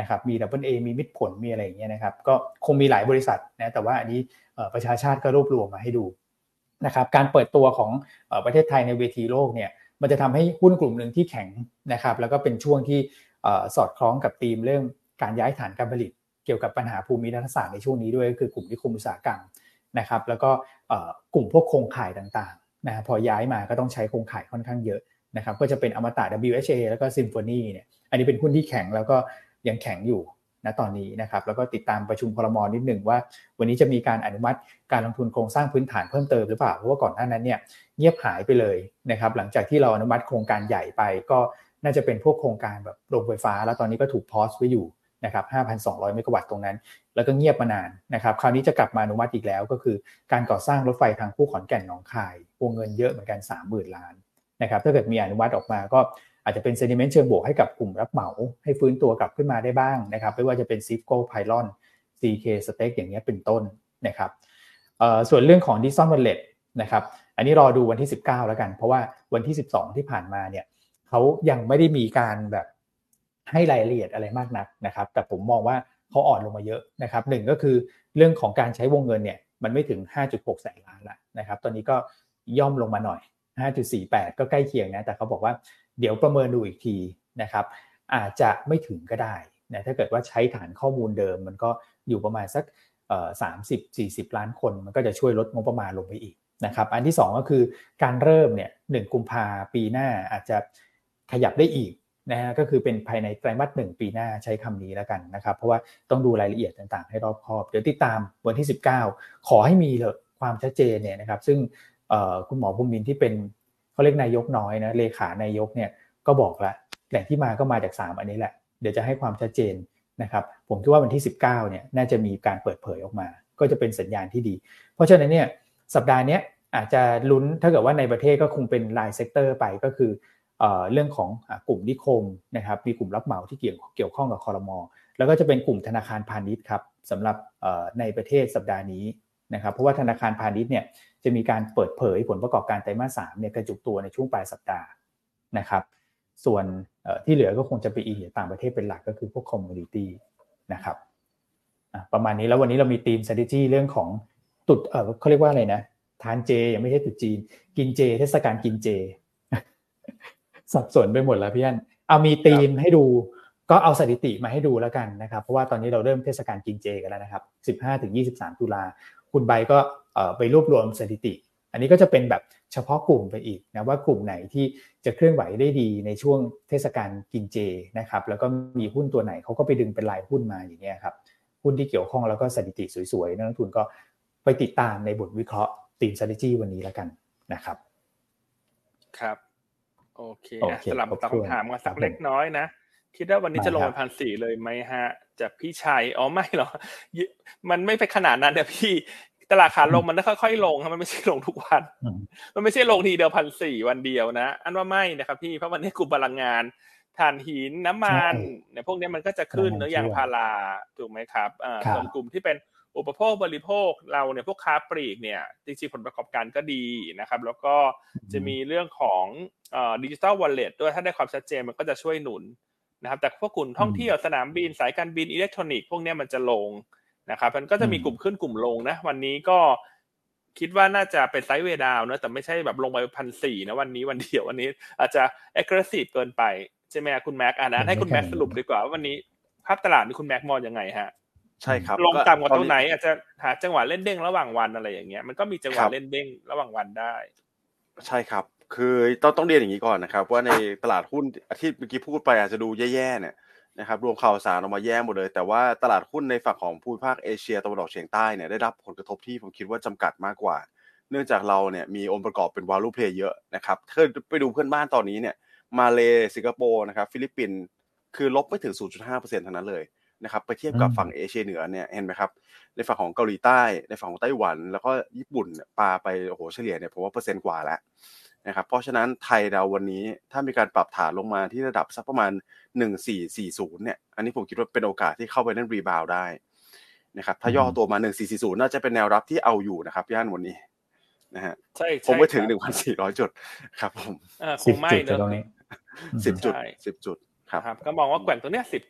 นะครับ มี Double A มีมิตรผลมีอะไรอย่างเงี้ยนะครับ ก็คงมีหลายบริษัทนะแต่ว่าอันนี้ประชาชาติก็รวบรวมมาให้ดูนะครับ การเปิดตัวของประเทศไทยในเวทีโลกเนี่ย มันจะทำให้หุ้นกลุ่มหนึ่งที่แข็งนะครับแล้วก็เป็นช่วงที่สอดคล้องกับธีมเรื่องการย้ายฐานการผลิต เกี่ยวกับปัญหาภูมิรัฐศาสตร์ในช่วงนี้ด้วยก็คือกลุ่มนิคมอุตสาหกรรมนะครับแล้วก็กลุ่มพวกโครงข่ายต่างๆนะพอย้ายมาก็ต้องใช้โครงข่ายค่อนข้างเยอะนะครับก็จะเป็นอมตะ WHA แล้วก็ซิมโฟนีเนี่ยอันนี้เป็นหุ้นที่แข็งแล้วก็ยังแข็งอยู่ ณตอนนี้นะครับแล้วก็ติดตามประชุมพลมนิดหนึ่งว่า วันนี้จะมีการอนุมัติการลงทุนโครงสร้างพื้นฐานเพิ่มเติมหรือเปล่าเพราะว่าก่อนหน้านั้นเนี่ยเงียบหายไปเลยนะครับหลังจากที่เราอนุมัติโครงการใหญ่ไปก็น่าจะเป็นพวกโครงการแบบโรงไฟฟ้า แล้วตอนนี้ก็ถูกพอสไว้อยู่นะครับ 5,200 เมกะวัตต์ตรงนั้น แล้วก็เงียบมานานนะครับ คราวนี้จะกลับมาอนุมัติอีกแล้วก็คือการก่อสร้างรถไฟทางคู่ขอนแก่นหนองคาย วงเงินเยอะเหมือนกัน 30,000 ล้านนะครับ ถ้าเกิดมีอนุมัติออกมาก็ อาจจะเป็น sentiment เชิงบวกให้กับกลุ่มรับเหมา ให้ฟื้นตัวกลับขึ้นมาได้บ้างนะครับไม่ว่าจะเป็นซีฟโก้ไพลอน CK s t a k อย่างนี้เป็นต้นนะครับส่วนเรื่องของ digital wallet นะครับอันนี้รอดูวันที่ 19 แล้วกัน เพราะว่าวันที่ 12 ที่ผ่านมาเนี่ยเขายังไม่ได้มีการแบบให้รายละเอียดอะไรมากนักนะครับ แต่ผมมองว่าเขาอ่อนลงมาเยอะนะครับหนึ่งก็คือเรื่องของการใช้วงเงินเนี่ยมันไม่ถึง 5.6 แสนล้านละนะครับ ตอนนี้ก็ย่อมลงมาหน่อย 5.48 ก็ใกล้เคียงนะ แต่เขาบอกว่า เดี๋ยวประเมินดูอีกทีนะครับ อาจจะไม่ถึงก็ได้นะถ้าเกิดว่าใช้ฐานข้อมูลเดิม มันก็อยู่ประมาณสักสามสิบสี่สิบล้านคน มันก็จะช่วยลดงบประมาณลงไปอีกนะครับอันที่ 2 ก็คือการเริ่มเนี่ยหกุมภาปีหน้าอาจจะขยับได้อีกนะฮะก็คือเป็นภายในไตรมาสหนึ่งปีหน้าใช้คำนี้แล้วกันนะครับ เพราะว่าต้องดูรายละเอียดต่างๆ ให้รอบคอบ เดี๋ยวติดตามวันที่ 19 ขอให้มีเลยความชัดเจนเนี่ยนะครับซึ่งคุณหมอพรหมินทร์ที่เป็น เขาเรียกนายกน้อยนะเลขานายกเนี่ยก็บอกละแหล่งที่มาก็มาจาก 3 อันนี้แหละ เดี๋ยวจะให้ความชัดเจนนะครับผมคิดว่าวันที่ 19เนี่ยน่าจะมีการเปิดเผยออกมา ก็จะเป็นสัญญาณที่ดี เพราะฉะนั้นเนี่ยสัปดาห์นี้อาจจะลุ้นถ้าเกิดว่าในประเทศก็คงเป็นราย sector ไปก็คือเรื่องของกลุ่มนิคมนะครับมีกลุ่มรับเหมาที่เกี่ยวเกี่ยวข้องกับคอรมอแล้วก็จะเป็นกลุ่มธนาคารพาณิชย์ครับสำหรับในประเทศสัปดาห์นี้ นะครับเพราะว่าธนาคารพาณิชย์เนี่ยจะมีการเปิดเผยผลประกอบการไตรมาสสามเนี่ยกระจุกตัวในช่วงปลายสัปดาห์นะครับ ส่วนที่เหลือก็คงจะไปอีกต่างประเทศเป็นหลักก็คือพวก commodity นะครับประมาณนี้แล้ววันนี้เรามีทีม strategy เรื่องของตรุษเออเขาเรียกว่าอะไรนะทานเจยังไม่ใช่ตรุษจีน กินเจ เทศกาลกินเจ สับสนไปหมดแล้วพี่อันเอามีธีมให้ดูก็เอาสถิติมาให้ดูแล้วกันนะครับ เพราะว่าตอนนี้เราเริ่มเทศกาลกินเจกันแล้วนะครับ 15ถึง23 ตุลาคุณใบก็ไปรวบรวมสถิติ อันนี้ก็จะเป็นแบบเฉพาะกลุ่มไปอีกนะว่ากลุ่มไหนที่จะเคลื่อนไหวได้ดีในช่วงเทศกาลกินเจนะครับแล้วก็มีหุ้นตัวไหนเขาก็ไปดึงเป็นลายหุ้นมาอย่างเงี้ยครับหุ้นที่เกี่ยวข้องแล้วก็สถิติสวยๆนักลงทุนก็ไปติดตามในบทวิเคราะห์ตีม strategy วันนี้แล้วกันนะครับครับ โอเคสลับตอบคำถามมาสักเล็กน้อยนะ คิดว่าวันนี้จะลงไปพันสี่เลยไหมฮะ จากพี่ชัยอ๋อไม่หรอ มันไม่ไปขนาดนั้นเนี่ยพี่ตลาดขาลงมันค่อยๆลงมันไม่ใช่ลงทุกวัน มันไม่ใช่ลงทีเดียวพันสี่วันเดียวนะ อันว่าไม่นะครับพี่เพราะวันนี้กลุ่มพลังงานถ่านหินน้ำมันเนี่ยพวกนี้มันก็จะขึ้นเนื้อยางพาราถูกไหมครับส่วนกลุ่มที่เป็นอุปโภคบริโภคเราเนี่ยพวกค้าปลีกเนี่ยจริงๆผลประกอบการก็ดีนะครับ แล้วก็จะมีเรื่องของ digital wallet ด้วยถ้าได้ความชัดเจนมันก็จะช่วยหนุน นะครับแต่พวกกลุ่มท่องเที่ยวสนามบินสายการบินอิเล็กทรอนิกส์พวกนี้มันจะลงนะครับมันก็จะมีกลุ่มขึ้นกลุ่มลงนะวันนี้ก็คิดว่าน่าจะเป็น sideway down นะแต่ไม่ใช่แบบลงไปพันสี่นะวันนี้วันเดียววันนี้ อาจจะเอ็กซ์ซีฟเกินไปใช่ไหมคุณแม็กอ่านะให้คุณแม็กสรุปดีกว่าว่าวันนี้ภาพตลาดนี่คุณแม็กมองยังไงฮะใช่ครับลงต่ำกว่าตรงไหน อาจจะหาจังหวะเล่นเด้งระหว่างวันอะไรอย่างเงี้ยมันก็มีจังหวะเล่นเด้งระหว่างวันได้ ใช่ครับ คือต้องต้องเรียนอย่างนี้ก่อนนะครับ ว่าในตลาดหุ้นอาทิตย์เมื่อกี้พูดไปอาจจะดูแย่ๆเนี่ยนะครับรวมข่าวสารออกมาแย่หมดเลย แต่ว่าตลาดหุ้นในฝั่งของภูมิภาคเอเชียตะวันออกเฉียงใต้เนี่ยได้รับผลกระทบที่ผมคิดว่าจำกัดมากกว่า เนื่องจากเราเนี่ยมีองค์ประกอบเป็น value play เยอะนะครับถ้าไปดูเพื่อนบ้านตอนนี้เนี่ยมาเลสิงคโปร์นะครับฟิลิปปินส์คือลบไม่ถึง 0.5%เท่านั้นเลยนะครับไปเทียบกับฝั่งเอเชียเหนือเนี่ยเห็นไหมครับในฝั่งของเกาหลีใต้ในฝั่งของไต้หวัน แล้วก็ญี่ปุ่นปาไปโอ้โหเฉลี่ยเนี่ยผมว่าเปอร์เซ็นต์กว่าแล้ว นะครับเพราะฉะนั้นไทยเราวันนี้ถ้ามีการปรับฐานลงมาที่ระดับสักประมาณ 1440 เนี่ย อันนี้ผมคิดว่าเป็นโอกาสที่เข้าไปเล่น rebound ได้นะครับถ้าย่อตัวมา 1440 น่าจะเป็นแนวรับที่เอาอยู่นะครับย่านวันนี้นะฮะใช่ผมไปถึง 1,400 จุดครับผมคงไม่เนอะสิบจุดสิบจุดครับก็มองว่าแกว่งตัวเนี้ยสิบ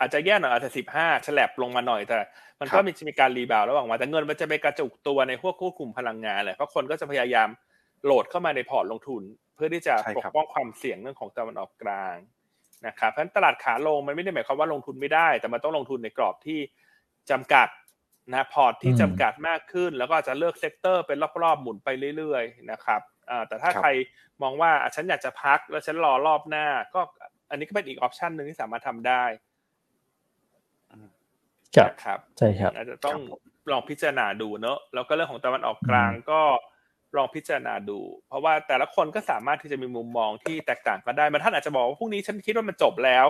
อาจจะแย่หน่อยอาจจะสิบห้าฉลับลงมาหน่อยแต่ มันก็มีมีการ rebound ระหว่างวันแต่เงินมันจะไปกระจุกตัวในพวกกลุ่มพลังงานแหละเพราะคนก็จะพยายาม โหลดเข้ามาในพอร์ตลงทุน เพื่อที่จะปกป้องความเสี่ยงเรื่องของตะวันออกกลางนะครับเพราะฉะนั้นตลาดขาลงมันไม่ได้หมายความว่าลงทุนไม่ได้ แต่มันต้องลงทุนในกรอบที่จำกัดนะพอร์ตที่จำกัดมากขึ้น แล้วก็จะเลือก sector เป็นรอบๆหมุนไปเรื่อยๆนะครับแต่ถ้าใครมองว่าฉันอยากจะพักแล้วฉันรอรอบหน้า ก็อันนี้ก็เป็นอีก option หนึ่งที่สามารถทำได้ครับใช่ครับอาจจะต้องลองพิจารณาดูเนอะแล้วก็เรื่องของตะวันออกกลางก็ ลองพิจารณาดู เพราะว่าแต่ละคนก็สามารถที่จะมีมุมมองที่แตกต่างกันได้มาท่านอาจจะบอกว่าพรุ่งนี้ฉันคิดว่ามันจบแล้ว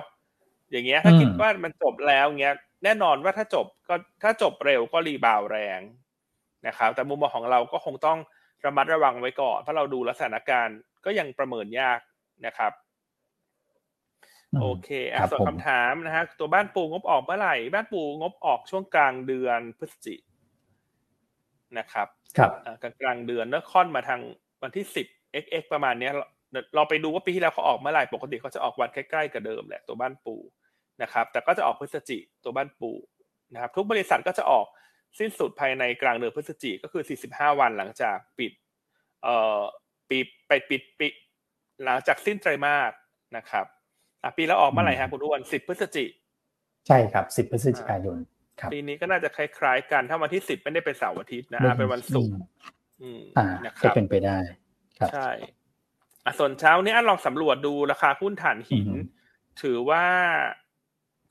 อย่างเงี้ยถ้าคิดว่ามันจบแล้วเงี้ยแน่นอนว่าถ้าจบก็ถ้าจบเร็วก็รีบาวแรงนะครับแต่มุมมองของเราก็คงต้องระมัดระวังไว้ก่อนเพราะเราดูลักษณะการก็ยังประเมินยากนะครับโอเคอะส่วนคำถามนะฮะตัวบ้านปูงบออกเมื่อไหร่ บ้านปูงบออกช่วงกลางเดือนพฤศจิ นะครับครับกลางกลางเดือนเนื้อค่อนมาทางวันที่สิบ xx ประมาณนี้เราไปดูว่าปีที่แล้วเขาออกเมื่อไหร่ปกติเขาจะออกวันใกล้ๆกับเดิมแหละตัวบ้านปูนะครับ แต่ก็จะออกพฤศจิตัวบ้านปูนะครับ ทุกบริษัทก็จะออกสิ้นสุดภายในกลางเดือนพฤศจิก็คือ 45 วันหลังจากปิดเอ่อปีไปปิดปิดหลังจากสิ้นไตรมาสนะครับอะปีแล้วออกเมื่อไหร่ฮะคุณอ้วนสิบพฤศจิ ใช่ครับสิบพฤศจิกายนครับ ปีนี้ก็น่าจะคล้ายๆกัน ถ้าวันที่สิบไม่ได้เป็นเสาร์อาทิตย์นะเป็นวันศุกร์อ่าก็เป็นไปได้ครับใช่อะส่วนเช้านี้ลองสำรวจดูราคาหุ้นถ่านหิน ถือว่า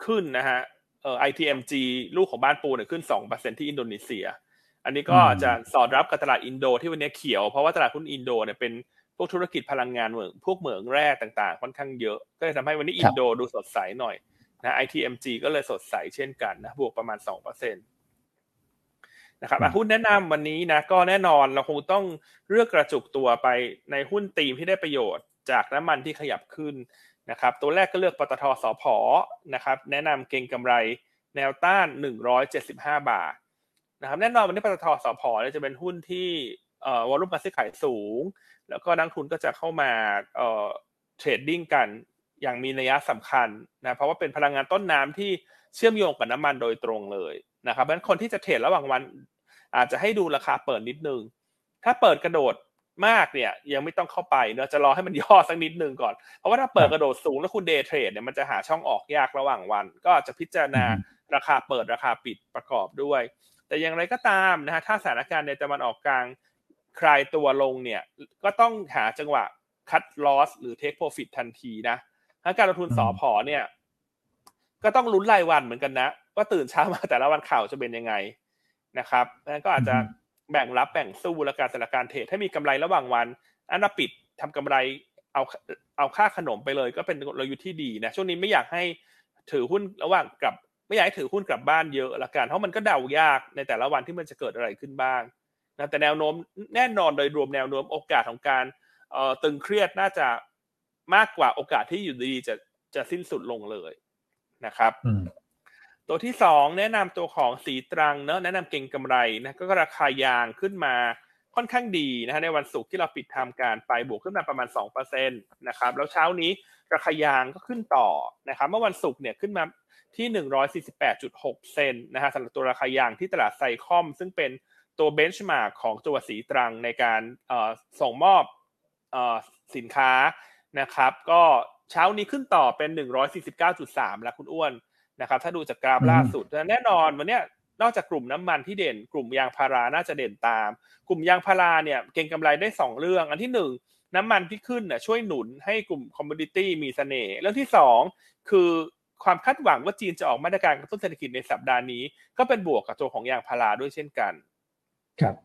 ขึ้นนะฮะเอ่อ ITMG ลูกของบ้านปูเนี่ยขึ้นสองเปอร์เซ็นที่อินโดนีเซีย อันนี้ก็จะสอดรับกับตลาดอินโดที่วันนี้เขียว เพราะว่าตลาดหุ้นอินโดเนี่ยเป็นพวกธุรกิจพลังงานเหมืองพวกเหมืองแร่ต่างๆ ค่อนข้างเยอะ ก็เลยทำให้วันนี้อินโดดูสดใสหน่อย นะ ITMG ก็เลยสดใสเช่นกันนะบวกประมาณสองเปอร์เซ็นต์นะครับหุ้นแนะนำวันนี้นะก็แน่นอนเราคงต้องเลือกกระจุกตัวไปในหุ้นตีมที่ได้ประโยชน์ จากน้ำมันที่ขยับขึ้นนะครับตัวแรกก็เลือกปตทสพนะครับแนะนำเก็งกำไรแนวต้าน 175 บาทนะครับแน่นอนวันนี้ปตทสพเนี่ยจะเป็นหุ้นที่เอ่อวอลุ่มการซื้อขายสูง แล้วก็นักทุนก็จะเข้ามาเอ่อ trading กัน อย่างมีนัยสำคัญนะเพราะว่าเป็นพลังงานต้นน้ำที่เชื่อมโยงกับน้ำมันโดยตรงเลยนะครับเพราะฉะนั้นคนที่จะเทรดระหว่างวัน อาจจะให้ดูราคาเปิดนิดนึง ถ้าเปิดกระโดดมากเนี่ยยังไม่ต้องเข้าไปเนาะจะรอให้มันย่อสักนิดนึงก่อน เพราะว่าถ้าเปิดกระโดดสูงแล้วคุณ day trade เนี่ยมันจะหาช่องออกยากระหว่างวัน ก็อาจจะพิจารณาราคาเปิดราคาปิดประกอบด้วย แต่อย่างไรก็ตามนะฮะถ้าสถานการณ์ในตะวันออกกลางคลายตัวลงเนี่ยก็ต้องหาจังหวะคัดลอสหรือเทคโปรฟิตทันทีนะ ถ้าการลงทุนสอพอเนี่ย ก็ต้องลุ้นรายวันเหมือนกันนะ ว่าตื่นเช้ามาแต่ละวันข่าวจะเป็นยังไงนะครับนั้นก็อาจจะแบ่งรับแบ่งสู้และการสถานการเทรดถ้ามีกำไรระหว่างวัน อันนปิดทำกำไรเอาเอาค่าขนมไปเลย ก็เป็นกลยุทธ์ที่ดีนะช่วงนี้ไม่อยากให้ถือหุ้นระหว่างกลับ ไม่อยากให้ถือหุ้นกลับบ้านเยอะละกันเพราะมันก็เดายากในแต่ละวันที่มันจะเกิดอะไรขึ้นบ้างนะแต่แนวโน้มแน่นอนโดยรวมแนวโน้มโอกาสของการเอ่อตึงเครียดน่าจะ มากกว่าโอกาสที่อยู่ดีจะจะสิ้นสุดลงเลยนะครับตัวที่สองแนะนำตัวของสีตรังเนอะแนะนำเก่งกำไรนะก็ราคายางขึ้นมาค่อนข้างดีนะฮะในวันศุกร์ที่เราปิดทำการไปบวกขึ้นมาประมาณ2%นะครับแล้วเช้านี้ราคายางก็ขึ้นต่อนะครับเมื่อวันศุกร์เนี่ยขึ้นมาที่ 148.6 เซนต์นะฮะสำหรับตัวราคายางที่ตลาด SICOM ซึ่งเป็นตัว benchmark ของตัวศรีตรังในการส่งมอบสินค้า นะครับ ก็เช้านี้ขึ้นต่อเป็น 149.3 แล้วคุณอ้วนนะครับ ถ้าดูจากกราฟล่าสุดแน่นอนวันนี้นอกจากกลุ่มน้ำมันที่เด่น กลุ่มยางพาราน่าจะเด่นตาม กลุ่มยางพาราเนี่ยเก็งกำไรได้ 2 เรื่อง อันที่ 1 น้ำมันที่ขึ้นน่ะช่วยหนุนให้กลุ่ม commodity มีเสน่ห์เรื่องที่ 2 คือความคาดหวังว่าจีนจะออกมาตรการกระตุ้นเศรษฐกิจในสัปดาห์นี้ ก็เป็นบวกกับตัวของยางพาราด้วยเช่นกัน ครับ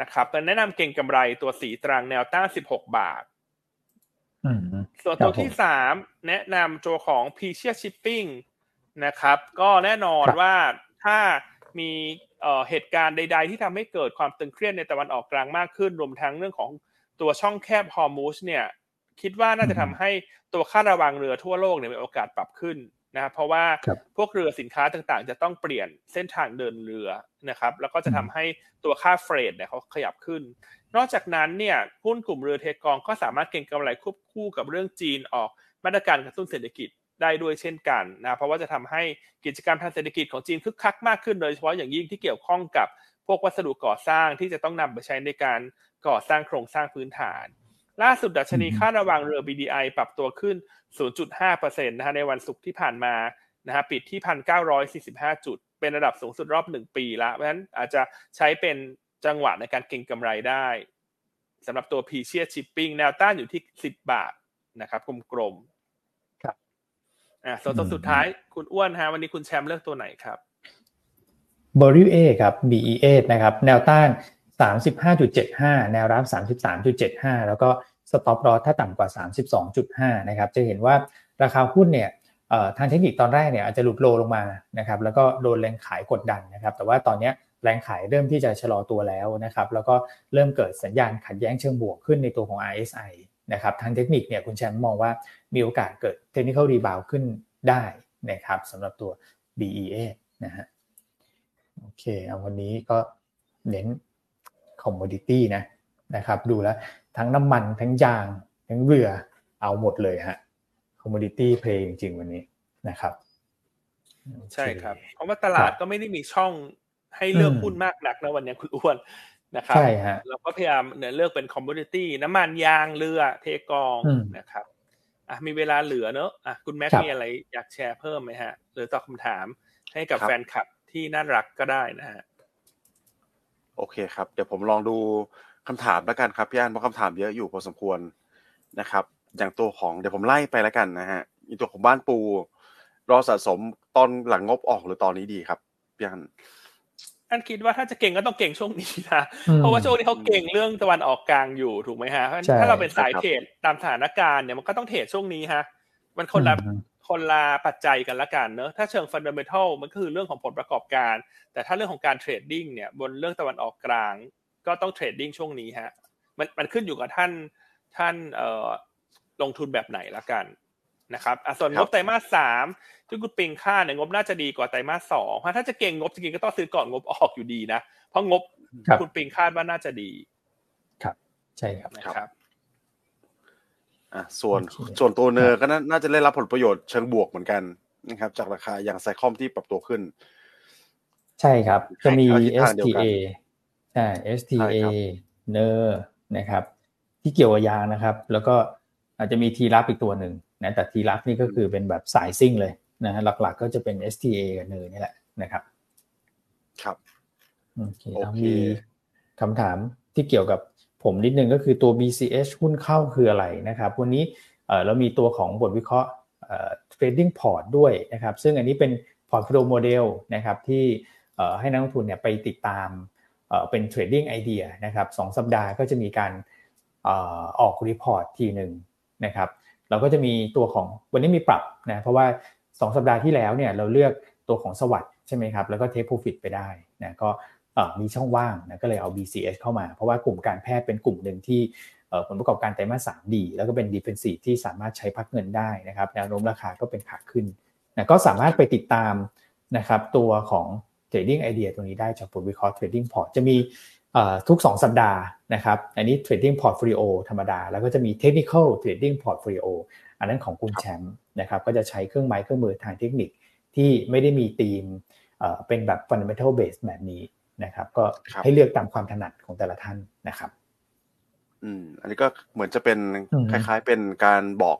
นะครับแนะนำเก่งกำไรตัวสีตรังแนวต้าน16 บาท ส่วนตัวที่สามแนะนำตัวของ p ีเชียชิปปิ้งนะครับ ก็แน่นอนว่าถ้ามีเหตุการณ์ใด ๆ ที่ทำให้เกิดความตึงเครียดในตะวันออกกลางมากขึ้น รวมทั้งเรื่องของตัวช่องแคบฮอร์มุซเนี่ยคิดว่าน่าจะทำให้ตัวค่าระวางเรือทั่วโลกเนี่ยมีโอกาสปรับขึ้นนะครับเพราะว่าพวกเรือสินค้าต่างๆ จะต้องเปลี่ยนเส้นทางเดินเรือนะครับ แล้วก็จะทำให้ตัวค่า freight เนี่ยเขาขยับขึ้น นอกจากนั้นเนี่ยหุ้นกลุ่มเรือเทกองก็สามารถเก็งกำไรควบคู่กับเรื่องจีนออกมาตรการกระตุ้นเศรษฐกิจได้ด้วยเช่นกันนะเพราะว่าจะทำให้กิจกรรมทางเศรษฐกิจของจีนคึกคักมากขึ้นโดยเฉพาะอย่างยิ่งที่เกี่ยวข้องกับพวกวัสดุก่อสร้างที่จะต้องนำไปใช้ในการก่อสร้างโครงสร้างพื้นฐาน ล่าสุดดัชนีค่าระวังเรือ BDI ปรับตัวขึ้น 0.5%นะฮะในวันศุกร์ที่ผ่านมานะฮะปิดที่ 1,945 จุด เป็นระดับสูงสุดรอบหนึ่งปีละเพราะฉะนั้นอาจจะใช้เป็น จังหวะในการเก็งกำไรได้สำหรับตัว p ีเชียชิปปิ้งแนวต้านอยู่ที่ 10 บาทนะครับกลมๆครับอ่าส่วนตัวสุดท้ายคุณอ้วนฮะวันนี้คุณแชมป์เลือกตัวไหนครับบริวเอครับ BE8 นะครับ แนวต้าน 35.75 แนวรับ 33.75 แล้วก็สต็อปรอถ้าต่ำกว่า 32.5 นะครับ จะเห็นว่าราคาหุ้นเนี่ยทางเทคนิคตอนแรกเนี่ยอาจจะหลุดโลลงมานะครับ แล้วก็โดนแรงขายกดดันนะครับ แต่ว่าตอนนี้ แรงขายเริ่มที่จะชะลอตัวแล้วนะครับ แล้วก็เริ่มเกิดสัญญาณขัดแย้งเชิงบวกขึ้นในตัวของ RSI นะครับทางเทคนิคเนี่ยคุณแชมป์มองว่ามีโอกาสเกิด technical rebound ขึ้นได้นะครับสำหรับตัว BE8 นะฮะโอเคเอาวันนี้ก็เน้น commodity นะนะครับดูแล้วทั้งน้ำมันทั้งยาง ทั้งเรือเอาหมดเลยฮะ commodity play จริงๆ วันนี้นะครับ ใช่ครับ เพราะว่าตลาดก็ไม่ได้มีช่อง ให้เลือกหุ้นมากนักนะวันนี้คุณอ้วนนะครับใช่ฮะเราก็พยายามเนี่ยเลือกเป็น commodity น้ำมันยางเรือเทกองนะครับอะมีเวลาเหลือเนอะอะคุณแม็กมีอะไรอยากแชร์เพิ่มไหมฮะ หรือตอบคำถามให้กับแฟนคลับที่น่ารักก็ได้นะฮะโอเคครับ เดี๋ยวผมลองดูคำถามแล้วกันครับพี่อันเพราะคำถามเยอะอยู่พอสมควรนะครับ อย่างตัวของเดี๋ยวผมไล่ไปแล้วกันนะฮะอีตัวของบ้านปู รอสะสมตอนหลังงบออกหรือตอนนี้ดีครับพี่อัน อันคิดว่าถ้าจะเก่งก็ต้องเก่งช่วงนี้นะเพราะว่าช่วงนี้เขาเก็งเรื่องตะวันออกกลางอยู่ถูกไหมฮะถ้าเราเป็นสาย trade ตามสถานการณ์เนี่ยมันก็ต้อง trade ช่วงนี้ฮะ มันคนละคนละปัจจัยกันละกันเนอะถ้าเชิง fundamental มันก็คือเรื่องของผลประกอบการ แต่ถ้าเรื่องของการ trading เนี่ยบนเรื่องตะวันออกกลาง ก็ต้อง trading ช่วงนี้ฮะมันมันขึ้นอยู่กับท่านท่านเอ่อลงทุนแบบไหนละกัน นะครับส่วนงบไตรมาสสามที่คุณปิงคาดเนี่ยงบน่าจะดีกว่าไตรมาสสองเพราะถ้าจะเก็งงบจริงๆก็ต้องซื้อก่อนงบออกอยู่ดีนะ เพราะงบคุณปิงคาดว่าน่าจะดี ครับ ใช่ครับนะครับอ่าส่วนส่วนตัว NER ก็น่าจะได้รับผลประโยชน์เชิงบวกเหมือนกันนะครับ จากราคาอย่าง SICOM ที่ปรับตัวขึ้น ใช่ครับ จะมี STA ใช่ STA NER นะครับ ที่เกี่ยวกับยางนะครับ แล้วก็อาจจะมี TRUBB อีกตัวหนึ่ง นะแต่ TRUBB นี่ก็คือเป็นแบบสายซิ่งเลยนะฮะหลักๆก็จะเป็น STA กับ NER นี่แหละนะครับ ครับโอเคแล้วมีคำถามที่เกี่ยวกับผมนิดนึงก็คือตัว BCH หุ้นเข้าคืออะไรนะครับ วันนี้เรามีตัวของบทวิเคราะห์ trading port ด้วยนะครับ ซึ่งอันนี้เป็น portfolio model นะครับที่ให้นักลงทุนเนี่ยไปติดตามเป็น trading idea นะครับสสัปดาห์ก็จะมีการออกรีพอร์ตทีหนึ่งนะครับ เราก็จะมีตัวของวันนี้มีปรับนะเพราะว่า 2 สัปดาห์ที่แล้วเนี่ยเราเลือกตัวของสวัสด์ใช่ไหมครับแล้วก็เทคโปรฟิตไปได้นะก็มีช่องว่างนะก็เลยเอา BCS เข้ามา เพราะว่ากลุ่มการแพทย์เป็นกลุ่มหนึ่งที่ผลประกอบการไตรมาสสามดี แล้วก็เป็นดีเฟนซีที่สามารถใช้พักเงินได้นะครับแนวโน้มราคาก็เป็นขาขึ้นนะก็สามารถไปติดตามนะครับตัวของ Trading Idea ตรงนี้ได้จากผลวิเคราะห์ Trading Port จะมี ทุก 2 สัปดาห์นะครับ อันนี้ Trading Portfolio ธรรมดา แล้วก็จะมี Technical Trading Portfolio อันนั้นของคุณแชมป์นะครับ ก็จะใช้เครื่องไม้เครื่องมือทางเทคนิคที่ไม่ได้มีธีมเป็นแบบ fundamental base แบบนี้นะครับ ก็ให้เลือกตามความถนัดของแต่ละท่านนะครับ อืม อันนี้ก็เหมือนจะเป็นคล้าย ๆ เป็นการบอก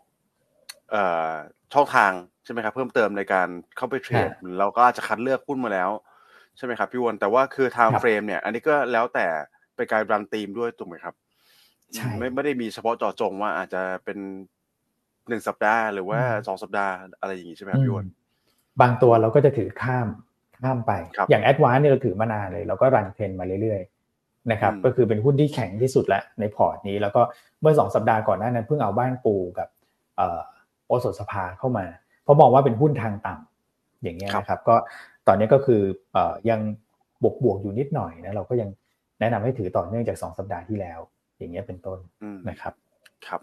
เอ่อช่องทางใช่ไหมครับ เพิ่มเติมในการเข้าไปเทรดเราก็อาจจะคัดเลือกหุ้นมาแล้ว ใช่ไหมครับพี่วอนแต่ว่าคือ time frame เนี่ย อันนี้ก็แล้วแต่เป็นการรันทีมด้วยถูกไหมครับใช่ไม่ไม่ได้มีเฉพาะเจาะจงว่าอาจจะเป็นหนึ่งสัปดาห์หรือว่าสองสัปดาห์อะไรอย่างนี้ใช่ไหมครับพี่วอนบางตัวเราก็จะถือข้ามข้ามไป อย่างแอดวานเนี่ยเราถือมานานเลย เราก็รันเทรนมาเรื่อยๆนะครับก็คือเป็นหุ้นที่แข็งที่สุดแล้วในพอร์ตนี้ แล้วก็เมื่อสองสัปดาห์ก่อนหน้านั้นเพิ่งเอาบ้านปูกับโอสถสภาเข้ามา เพราะมองว่าเป็นหุ้นทางต่ำอย่างเงี้ยนะครับก็ ตอนนี้ก็คือยังบวกบวกอยู่นิดหน่อยนะเราก็ยังแนะนำให้ถือต่อเนื่องจากสองสัปดาห์ที่แล้ว อย่างเงี้ยเป็นต้นนะครับ ครับ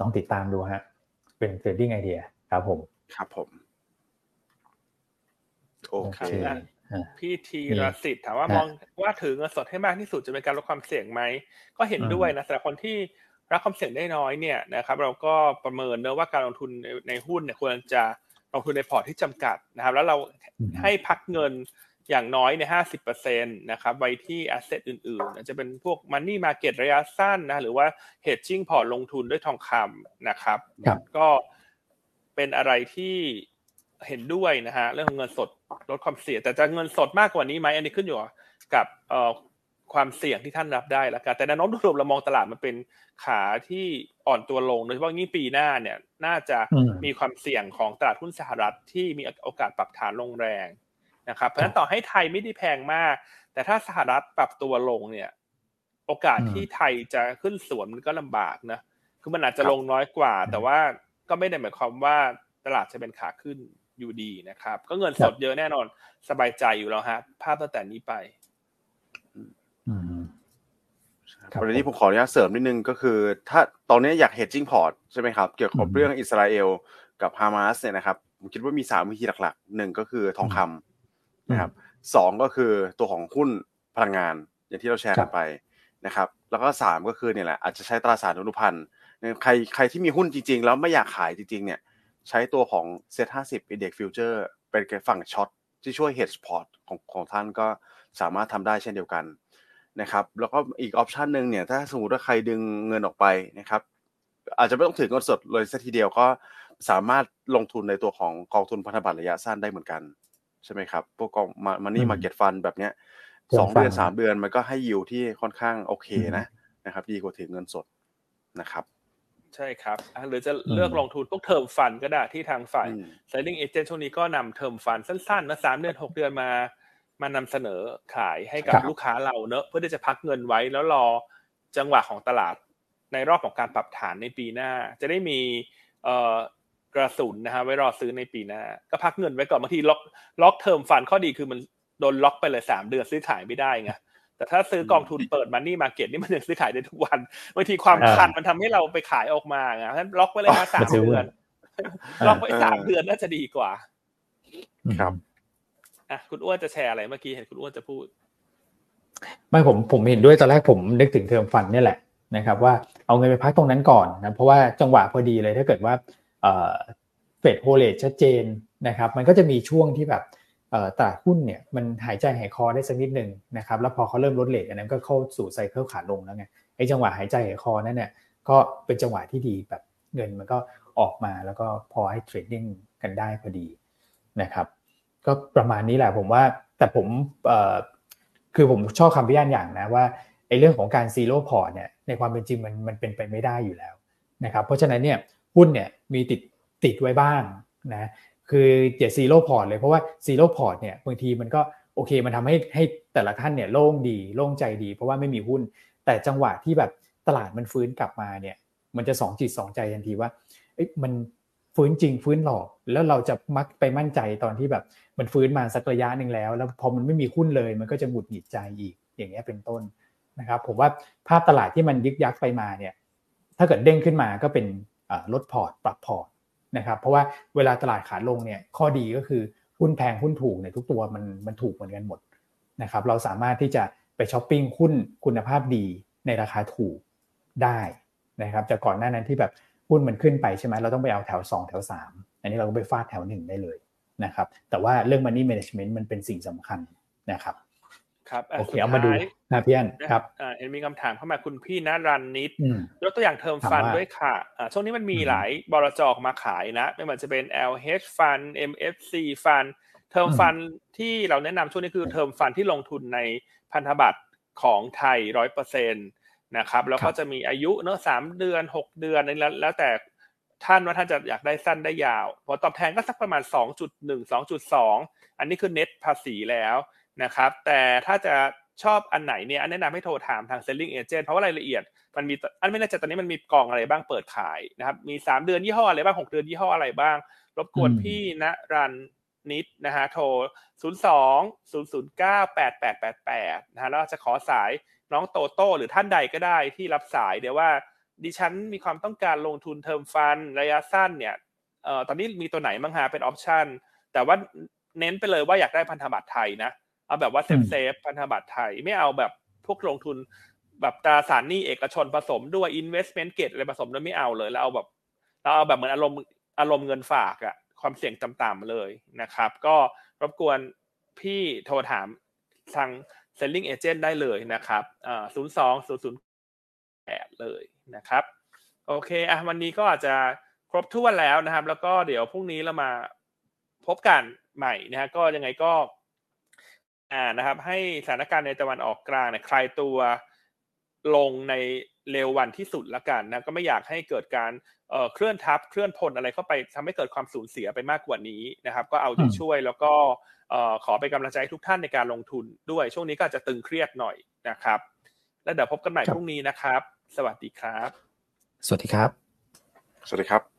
ต้องติดตามดูฮะ เป็นเทรดดิ้งไอเดียครับผม ครับผม โอเคพี่ทีรสิทธิ์ถามว่ามองว่าถือเงินสดให้มากที่สุดจะเป็นการลดความเสี่ยงไหม ก็เห็นด้วยนะสำหรับคนที่รับความเสี่ยงได้น้อยเนี่ยนะครับ เราก็ประเมินเนอะว่าการลงทุนในหุ้นเนี่ยควรจะ ลงทุนในพอร์ตที่จำกัดนะครับ แล้วเราให้พักเงินอย่างน้อยในห้าสิบเปอร์เซ็นต์นะครับไว้ที่ asset อื่นๆ จะเป็นพวก money market ระยะสั้นนะ หรือว่า hedging พอร์ตลงทุนด้วยทองคำนะครับ ก็เป็นอะไรที่เห็นด้วยนะฮะเรื่องของเงินสดลดความเสี่ยงแต่จะเงินสดมากกว่านี้ไหมอันนี้ขึ้นอยู่กับเอ่อ ความเสี่ยงที่ท่านรับได้แล้วกันแต่แนวโน้มรวมเรามองตลาดมันเป็นขาที่อ่อนตัวลงโดยเฉพาะยิ่งปีหน้าเนี่ยน่าจะมีความเสี่ยงของตลาดหุ้นสหรัฐที่มีโอกาสปรับฐานลงแรงนะครับเพราะฉะนั้นต่อให้ไทยไม่ได้แพงมาก แต่ถ้าสหรัฐปรับตัวลงเนี่ย โอกาสที่ไทยจะขึ้นสวนมันก็ลำบากนะคือมันอาจจะลงน้อยกว่า แต่ว่าก็ไม่ได้หมายความว่าตลาดจะเป็นขาขึ้นอยู่ดีนะครับ ก็เงินสดเยอะแน่นอนสบายใจอยู่แล้วฮะภาพตั้งแต่นี้ไป ประเด็นที่ผมขออนุญาตเสริมนิดนึงก็คือ ถ้าตอนนี้อยาก hedging port ใช่ไหมครับ เกี่ยวกับเรื่องอิสราเอลกับฮามาสเนี่ยนะครับผมคิดว่ามีสามวิธีหลักๆหนึ่งก็คือทองคำนะครับสองก็คือตัวของหุ้นพลังงาน อย่างที่เราแชร์กันไปนะครับ แล้วก็สามก็คือเนี่ยแหละอาจจะใช้ตราสารอนุพันธ์ใครใครที่มีหุ้นจริง ๆ แล้วไม่อยากขายจริง ๆ เนี่ย ใช้ตัวของ Set 50 Index Future เป็นฝั่งช็อตที่ช่วย hedge port ของของท่านก็สามารถทำได้เช่นเดียวกัน นะครับแล้วก็อีกออปชันหนึ่งเนี่ยถ้าสมมติว่าใครดึงเงินออกไปนะครับ อาจจะไม่ต้องถือเงินสดเลยสักทีเดียวก็สามารถลงทุนในตัวของกองทุนพันธบัตรระยะสั้นได้เหมือนกัน ใช่ไหมครับ พวกกองมันนี่มาเก็ตฟันแบบเนี้ยสองเดือนสามเดือนมันก็ให้ยิวที่ค่อนข้างโอเคนะนะครับดีกว่าถือเงินสดนะครับใช่ครับหรือจะเลือกลงทุนพวกเทอมฟันก็ได้ที่ทางฝ่าย selling agent ช่วงนี้ก็นำเทอมฟันสั้นๆนะสามเดือนหกเดือนมา มานำเสนอขายให้กับลูกค้าเราเนอะเพื่อที่จะพักเงินไว้แล้วรอจังหวะของตลาดในรอบของการปรับฐานในปีหน้า จะได้มีเอ่อกระสุนนะฮะไว้รอซื้อในปีหน้า ก็พักเงินไว้ก่อนบางทีล็อกล็อกเทอมฟันข้อดีคือมันโดนล็อกไปเลยสามเดือนซื้อขายไม่ได้ไงแต่ถ้าซื้อกองทุนเปิดมันนี่มาเก็ตนี่มันยังซื้อขายได้ทุกวันบางทีความคันมันทำให้เราไปขายออกมาไงฉะนั้นล็อกไว้เลยมาสามเดือนล็อกไว้สามเดือนน่าจะดีกว่า ครับ อะคุณอ้วนจะแชร์อะไรเมื่อกี้เห็นคุณอ้วนจะพูด ไม่ผมผมเห็นด้วยตอนแรกผมนึกถึง term fund นี่แหละนะครับ ว่าเอาเงินไปพักตรงนั้นก่อนนะเพราะว่าจังหวะพอดีเลยถ้าเกิดว่าเฟด hold rate ชัดเจนนะครับ มันก็จะมีช่วงที่แบบตลาดหุ้นเนี่ยมันหายใจหายคอได้สักนิดหนึ่งนะครับแล้วพอเขาเริ่มลด rate อันนั้นก็เข้าสู่ cycle ขาลงแล้วไงไอ้จังหวะหายใจหายคอนั่นเนี่ยก็เป็นจังหวะที่ดีแบบเงินมันก็ออกมาแล้วก็พอให้ trading กันได้พอดีนะครับ ก็ประมาณนี้แหละผมว่าแต่ผมคือผมชอบคำพิจารณาอย่างนะว่าไอ้เรื่องของการ zero port เนี่ยในความเป็นจริงมันมันเป็นไปไม่ได้อยู่แล้วนะครับเพราะฉะนั้นเนี่ยหุ้นเนี่ยมีติดติดไว้บ้างนะคืออย่า zero port เลยเพราะว่า zero port เนี่ยบางทีมันก็โอเคมันทำให้ให้แต่ละท่านเนี่ยโล่งดีโล่งใจดี เพราะว่าไม่มีหุ้น แต่จังหวะที่แบบตลาดมันฟื้นกลับมาเนี่ยมันจะสองจิตสองใจทันทีว่าเอ๊ะมัน ฟื้นจริงฟื้นหลอก แล้วเราจะมักไปมั่นใจตอนที่แบบ มันฟื้นมาสักระยะหนึ่งแล้ว แล้วพอมันไม่มีหุ้นเลย มันก็จะหงุดหงิดใจอีกอย่างเงี้ยเป็นต้นนะครับ ผมว่าภาพตลาดที่มันยึกยักไปมาเนี่ย ถ้าเกิดเด้งขึ้นมาก็เป็นลดพอร์ตปรับพอร์ตนะครับ เพราะว่าเวลาตลาดขาลงเนี่ยข้อดีก็คือหุ้นแพงหุ้นถูกเนี่ยทุกตัวมันมันถูกเหมือนกันหมดนะครับ เราสามารถที่จะไปช้อปปิ้งหุ้นคุณภาพดีในราคาถูกได้นะครับจากก่อนหน้านั้นที่แบบ หุ้นมันขึ้นไปใช่ไหมเราต้องไปเอาแถว 2 แถว 3 อันนี้เราก็ไปฟาดแถวหนึ่งได้เลยนะครับ แต่ว่าเรื่อง money management มันเป็นสิ่งสำคัญนะครับครับโอเคเอามาดูนะพี่อันครับเห็นมีคำถามเข้ามาคุณพี่นรันนิดยกตัวอย่างเทอมฟันด้วยค่ะช่วงนี้มันมีหลายบลจออกมาขายนะไม่ว่าจะเป็น LH ฟัน MFC ฟันเทอมฟันที่เราแนะนำช่วงนี้คือเทอมฟันที่ลงทุนในพันธบัตรของไทยร้อยเปอร์เซ็นต์ นะครับ แล้วก็จะมีอายุเนอะสามเดือนหกเดือนแล้วแล้วแต่ท่านว่าท่านจะอยากได้สั้นได้ยาวพอตอบแทนก็สักประมาณสองจุดหนึ่งสองจุดสองอันนี้คือเน็ตภาษีแล้วนะครับ แต่ถ้าจะชอบอันไหนเนี่ยอันแนะนำให้โทรถามทาง selling agent เพราะว่ารายละเอียด มันมีอันไม่แน่ใจตอนนี้มันมีกองอะไรบ้างเปิดขายนะครับ มี 3 เดือนยี่ห้ออะไรบ้าง6เดือนยี่ห้ออะไรบ้าง รบกวนพี่ณรันนิดนะฮะโทร 0 2 0 0 9 8 8 8 8นะฮะแล้วจะขอสาย น้องโตโต้หรือท่านใดก็ได้ที่รับสายเดี๋ยวว่า ดิฉันมีความต้องการลงทุน term fund ระยะสั้นเนี่ยเอ่อตอนนี้มีตัวไหนบ้างฮะเป็น option แต่ว่าเน้นไปเลยว่าอยากได้พันธบัตรไทยนะเอาแบบว่า safe safe พันธบัตรไทยไม่เอาแบบพวกลงทุนแบบตราสารหนี้เอกชนผสมด้วย investment grade อะไรผสมด้วยไม่เอาเลยแล้วเอาแบบเราเอาแบบเหมือนอารมณ์อารมณ์เงินฝากอะความเสี่ยงต่ำๆเลยนะครับ ก็รบกวนพี่โทรถามทาง selling agent ได้เลยนะครับอ่าศูนย์สองศูนย์ศูนย์แปดเลยนะครับ โอเคอะวันนี้ก็อาจจะครบถ้วนแล้วนะครับ แล้วก็เดี๋ยวพรุ่งนี้เรามาพบกันใหม่นะฮะก็ยังไงก็อ่านะครับ ให้สถานการณ์ในตะวันออกกลางเนี่ยคลายตัวลงในเร็ววันที่สุดละกันนะก็ไม่อยากให้เกิดการเอ่อเคลื่อนทับเคลื่อนพลอะไรเข้าไปทำให้เกิดความสูญเสียไปมากกว่านี้นะครับ ก็เอาใจช่วยแล้วก็เอ่อ ขอเป็นกำลังใจทุกท่านในการลงทุนด้วย ช่วงนี้ก็อาจจะตึงเครียดหน่อยนะครับ แล้วเดี๋ยวพบกันใหม่พรุ่งนี้นะครับ สวัสดีครับ สวัสดีครับ สวัสดีครับ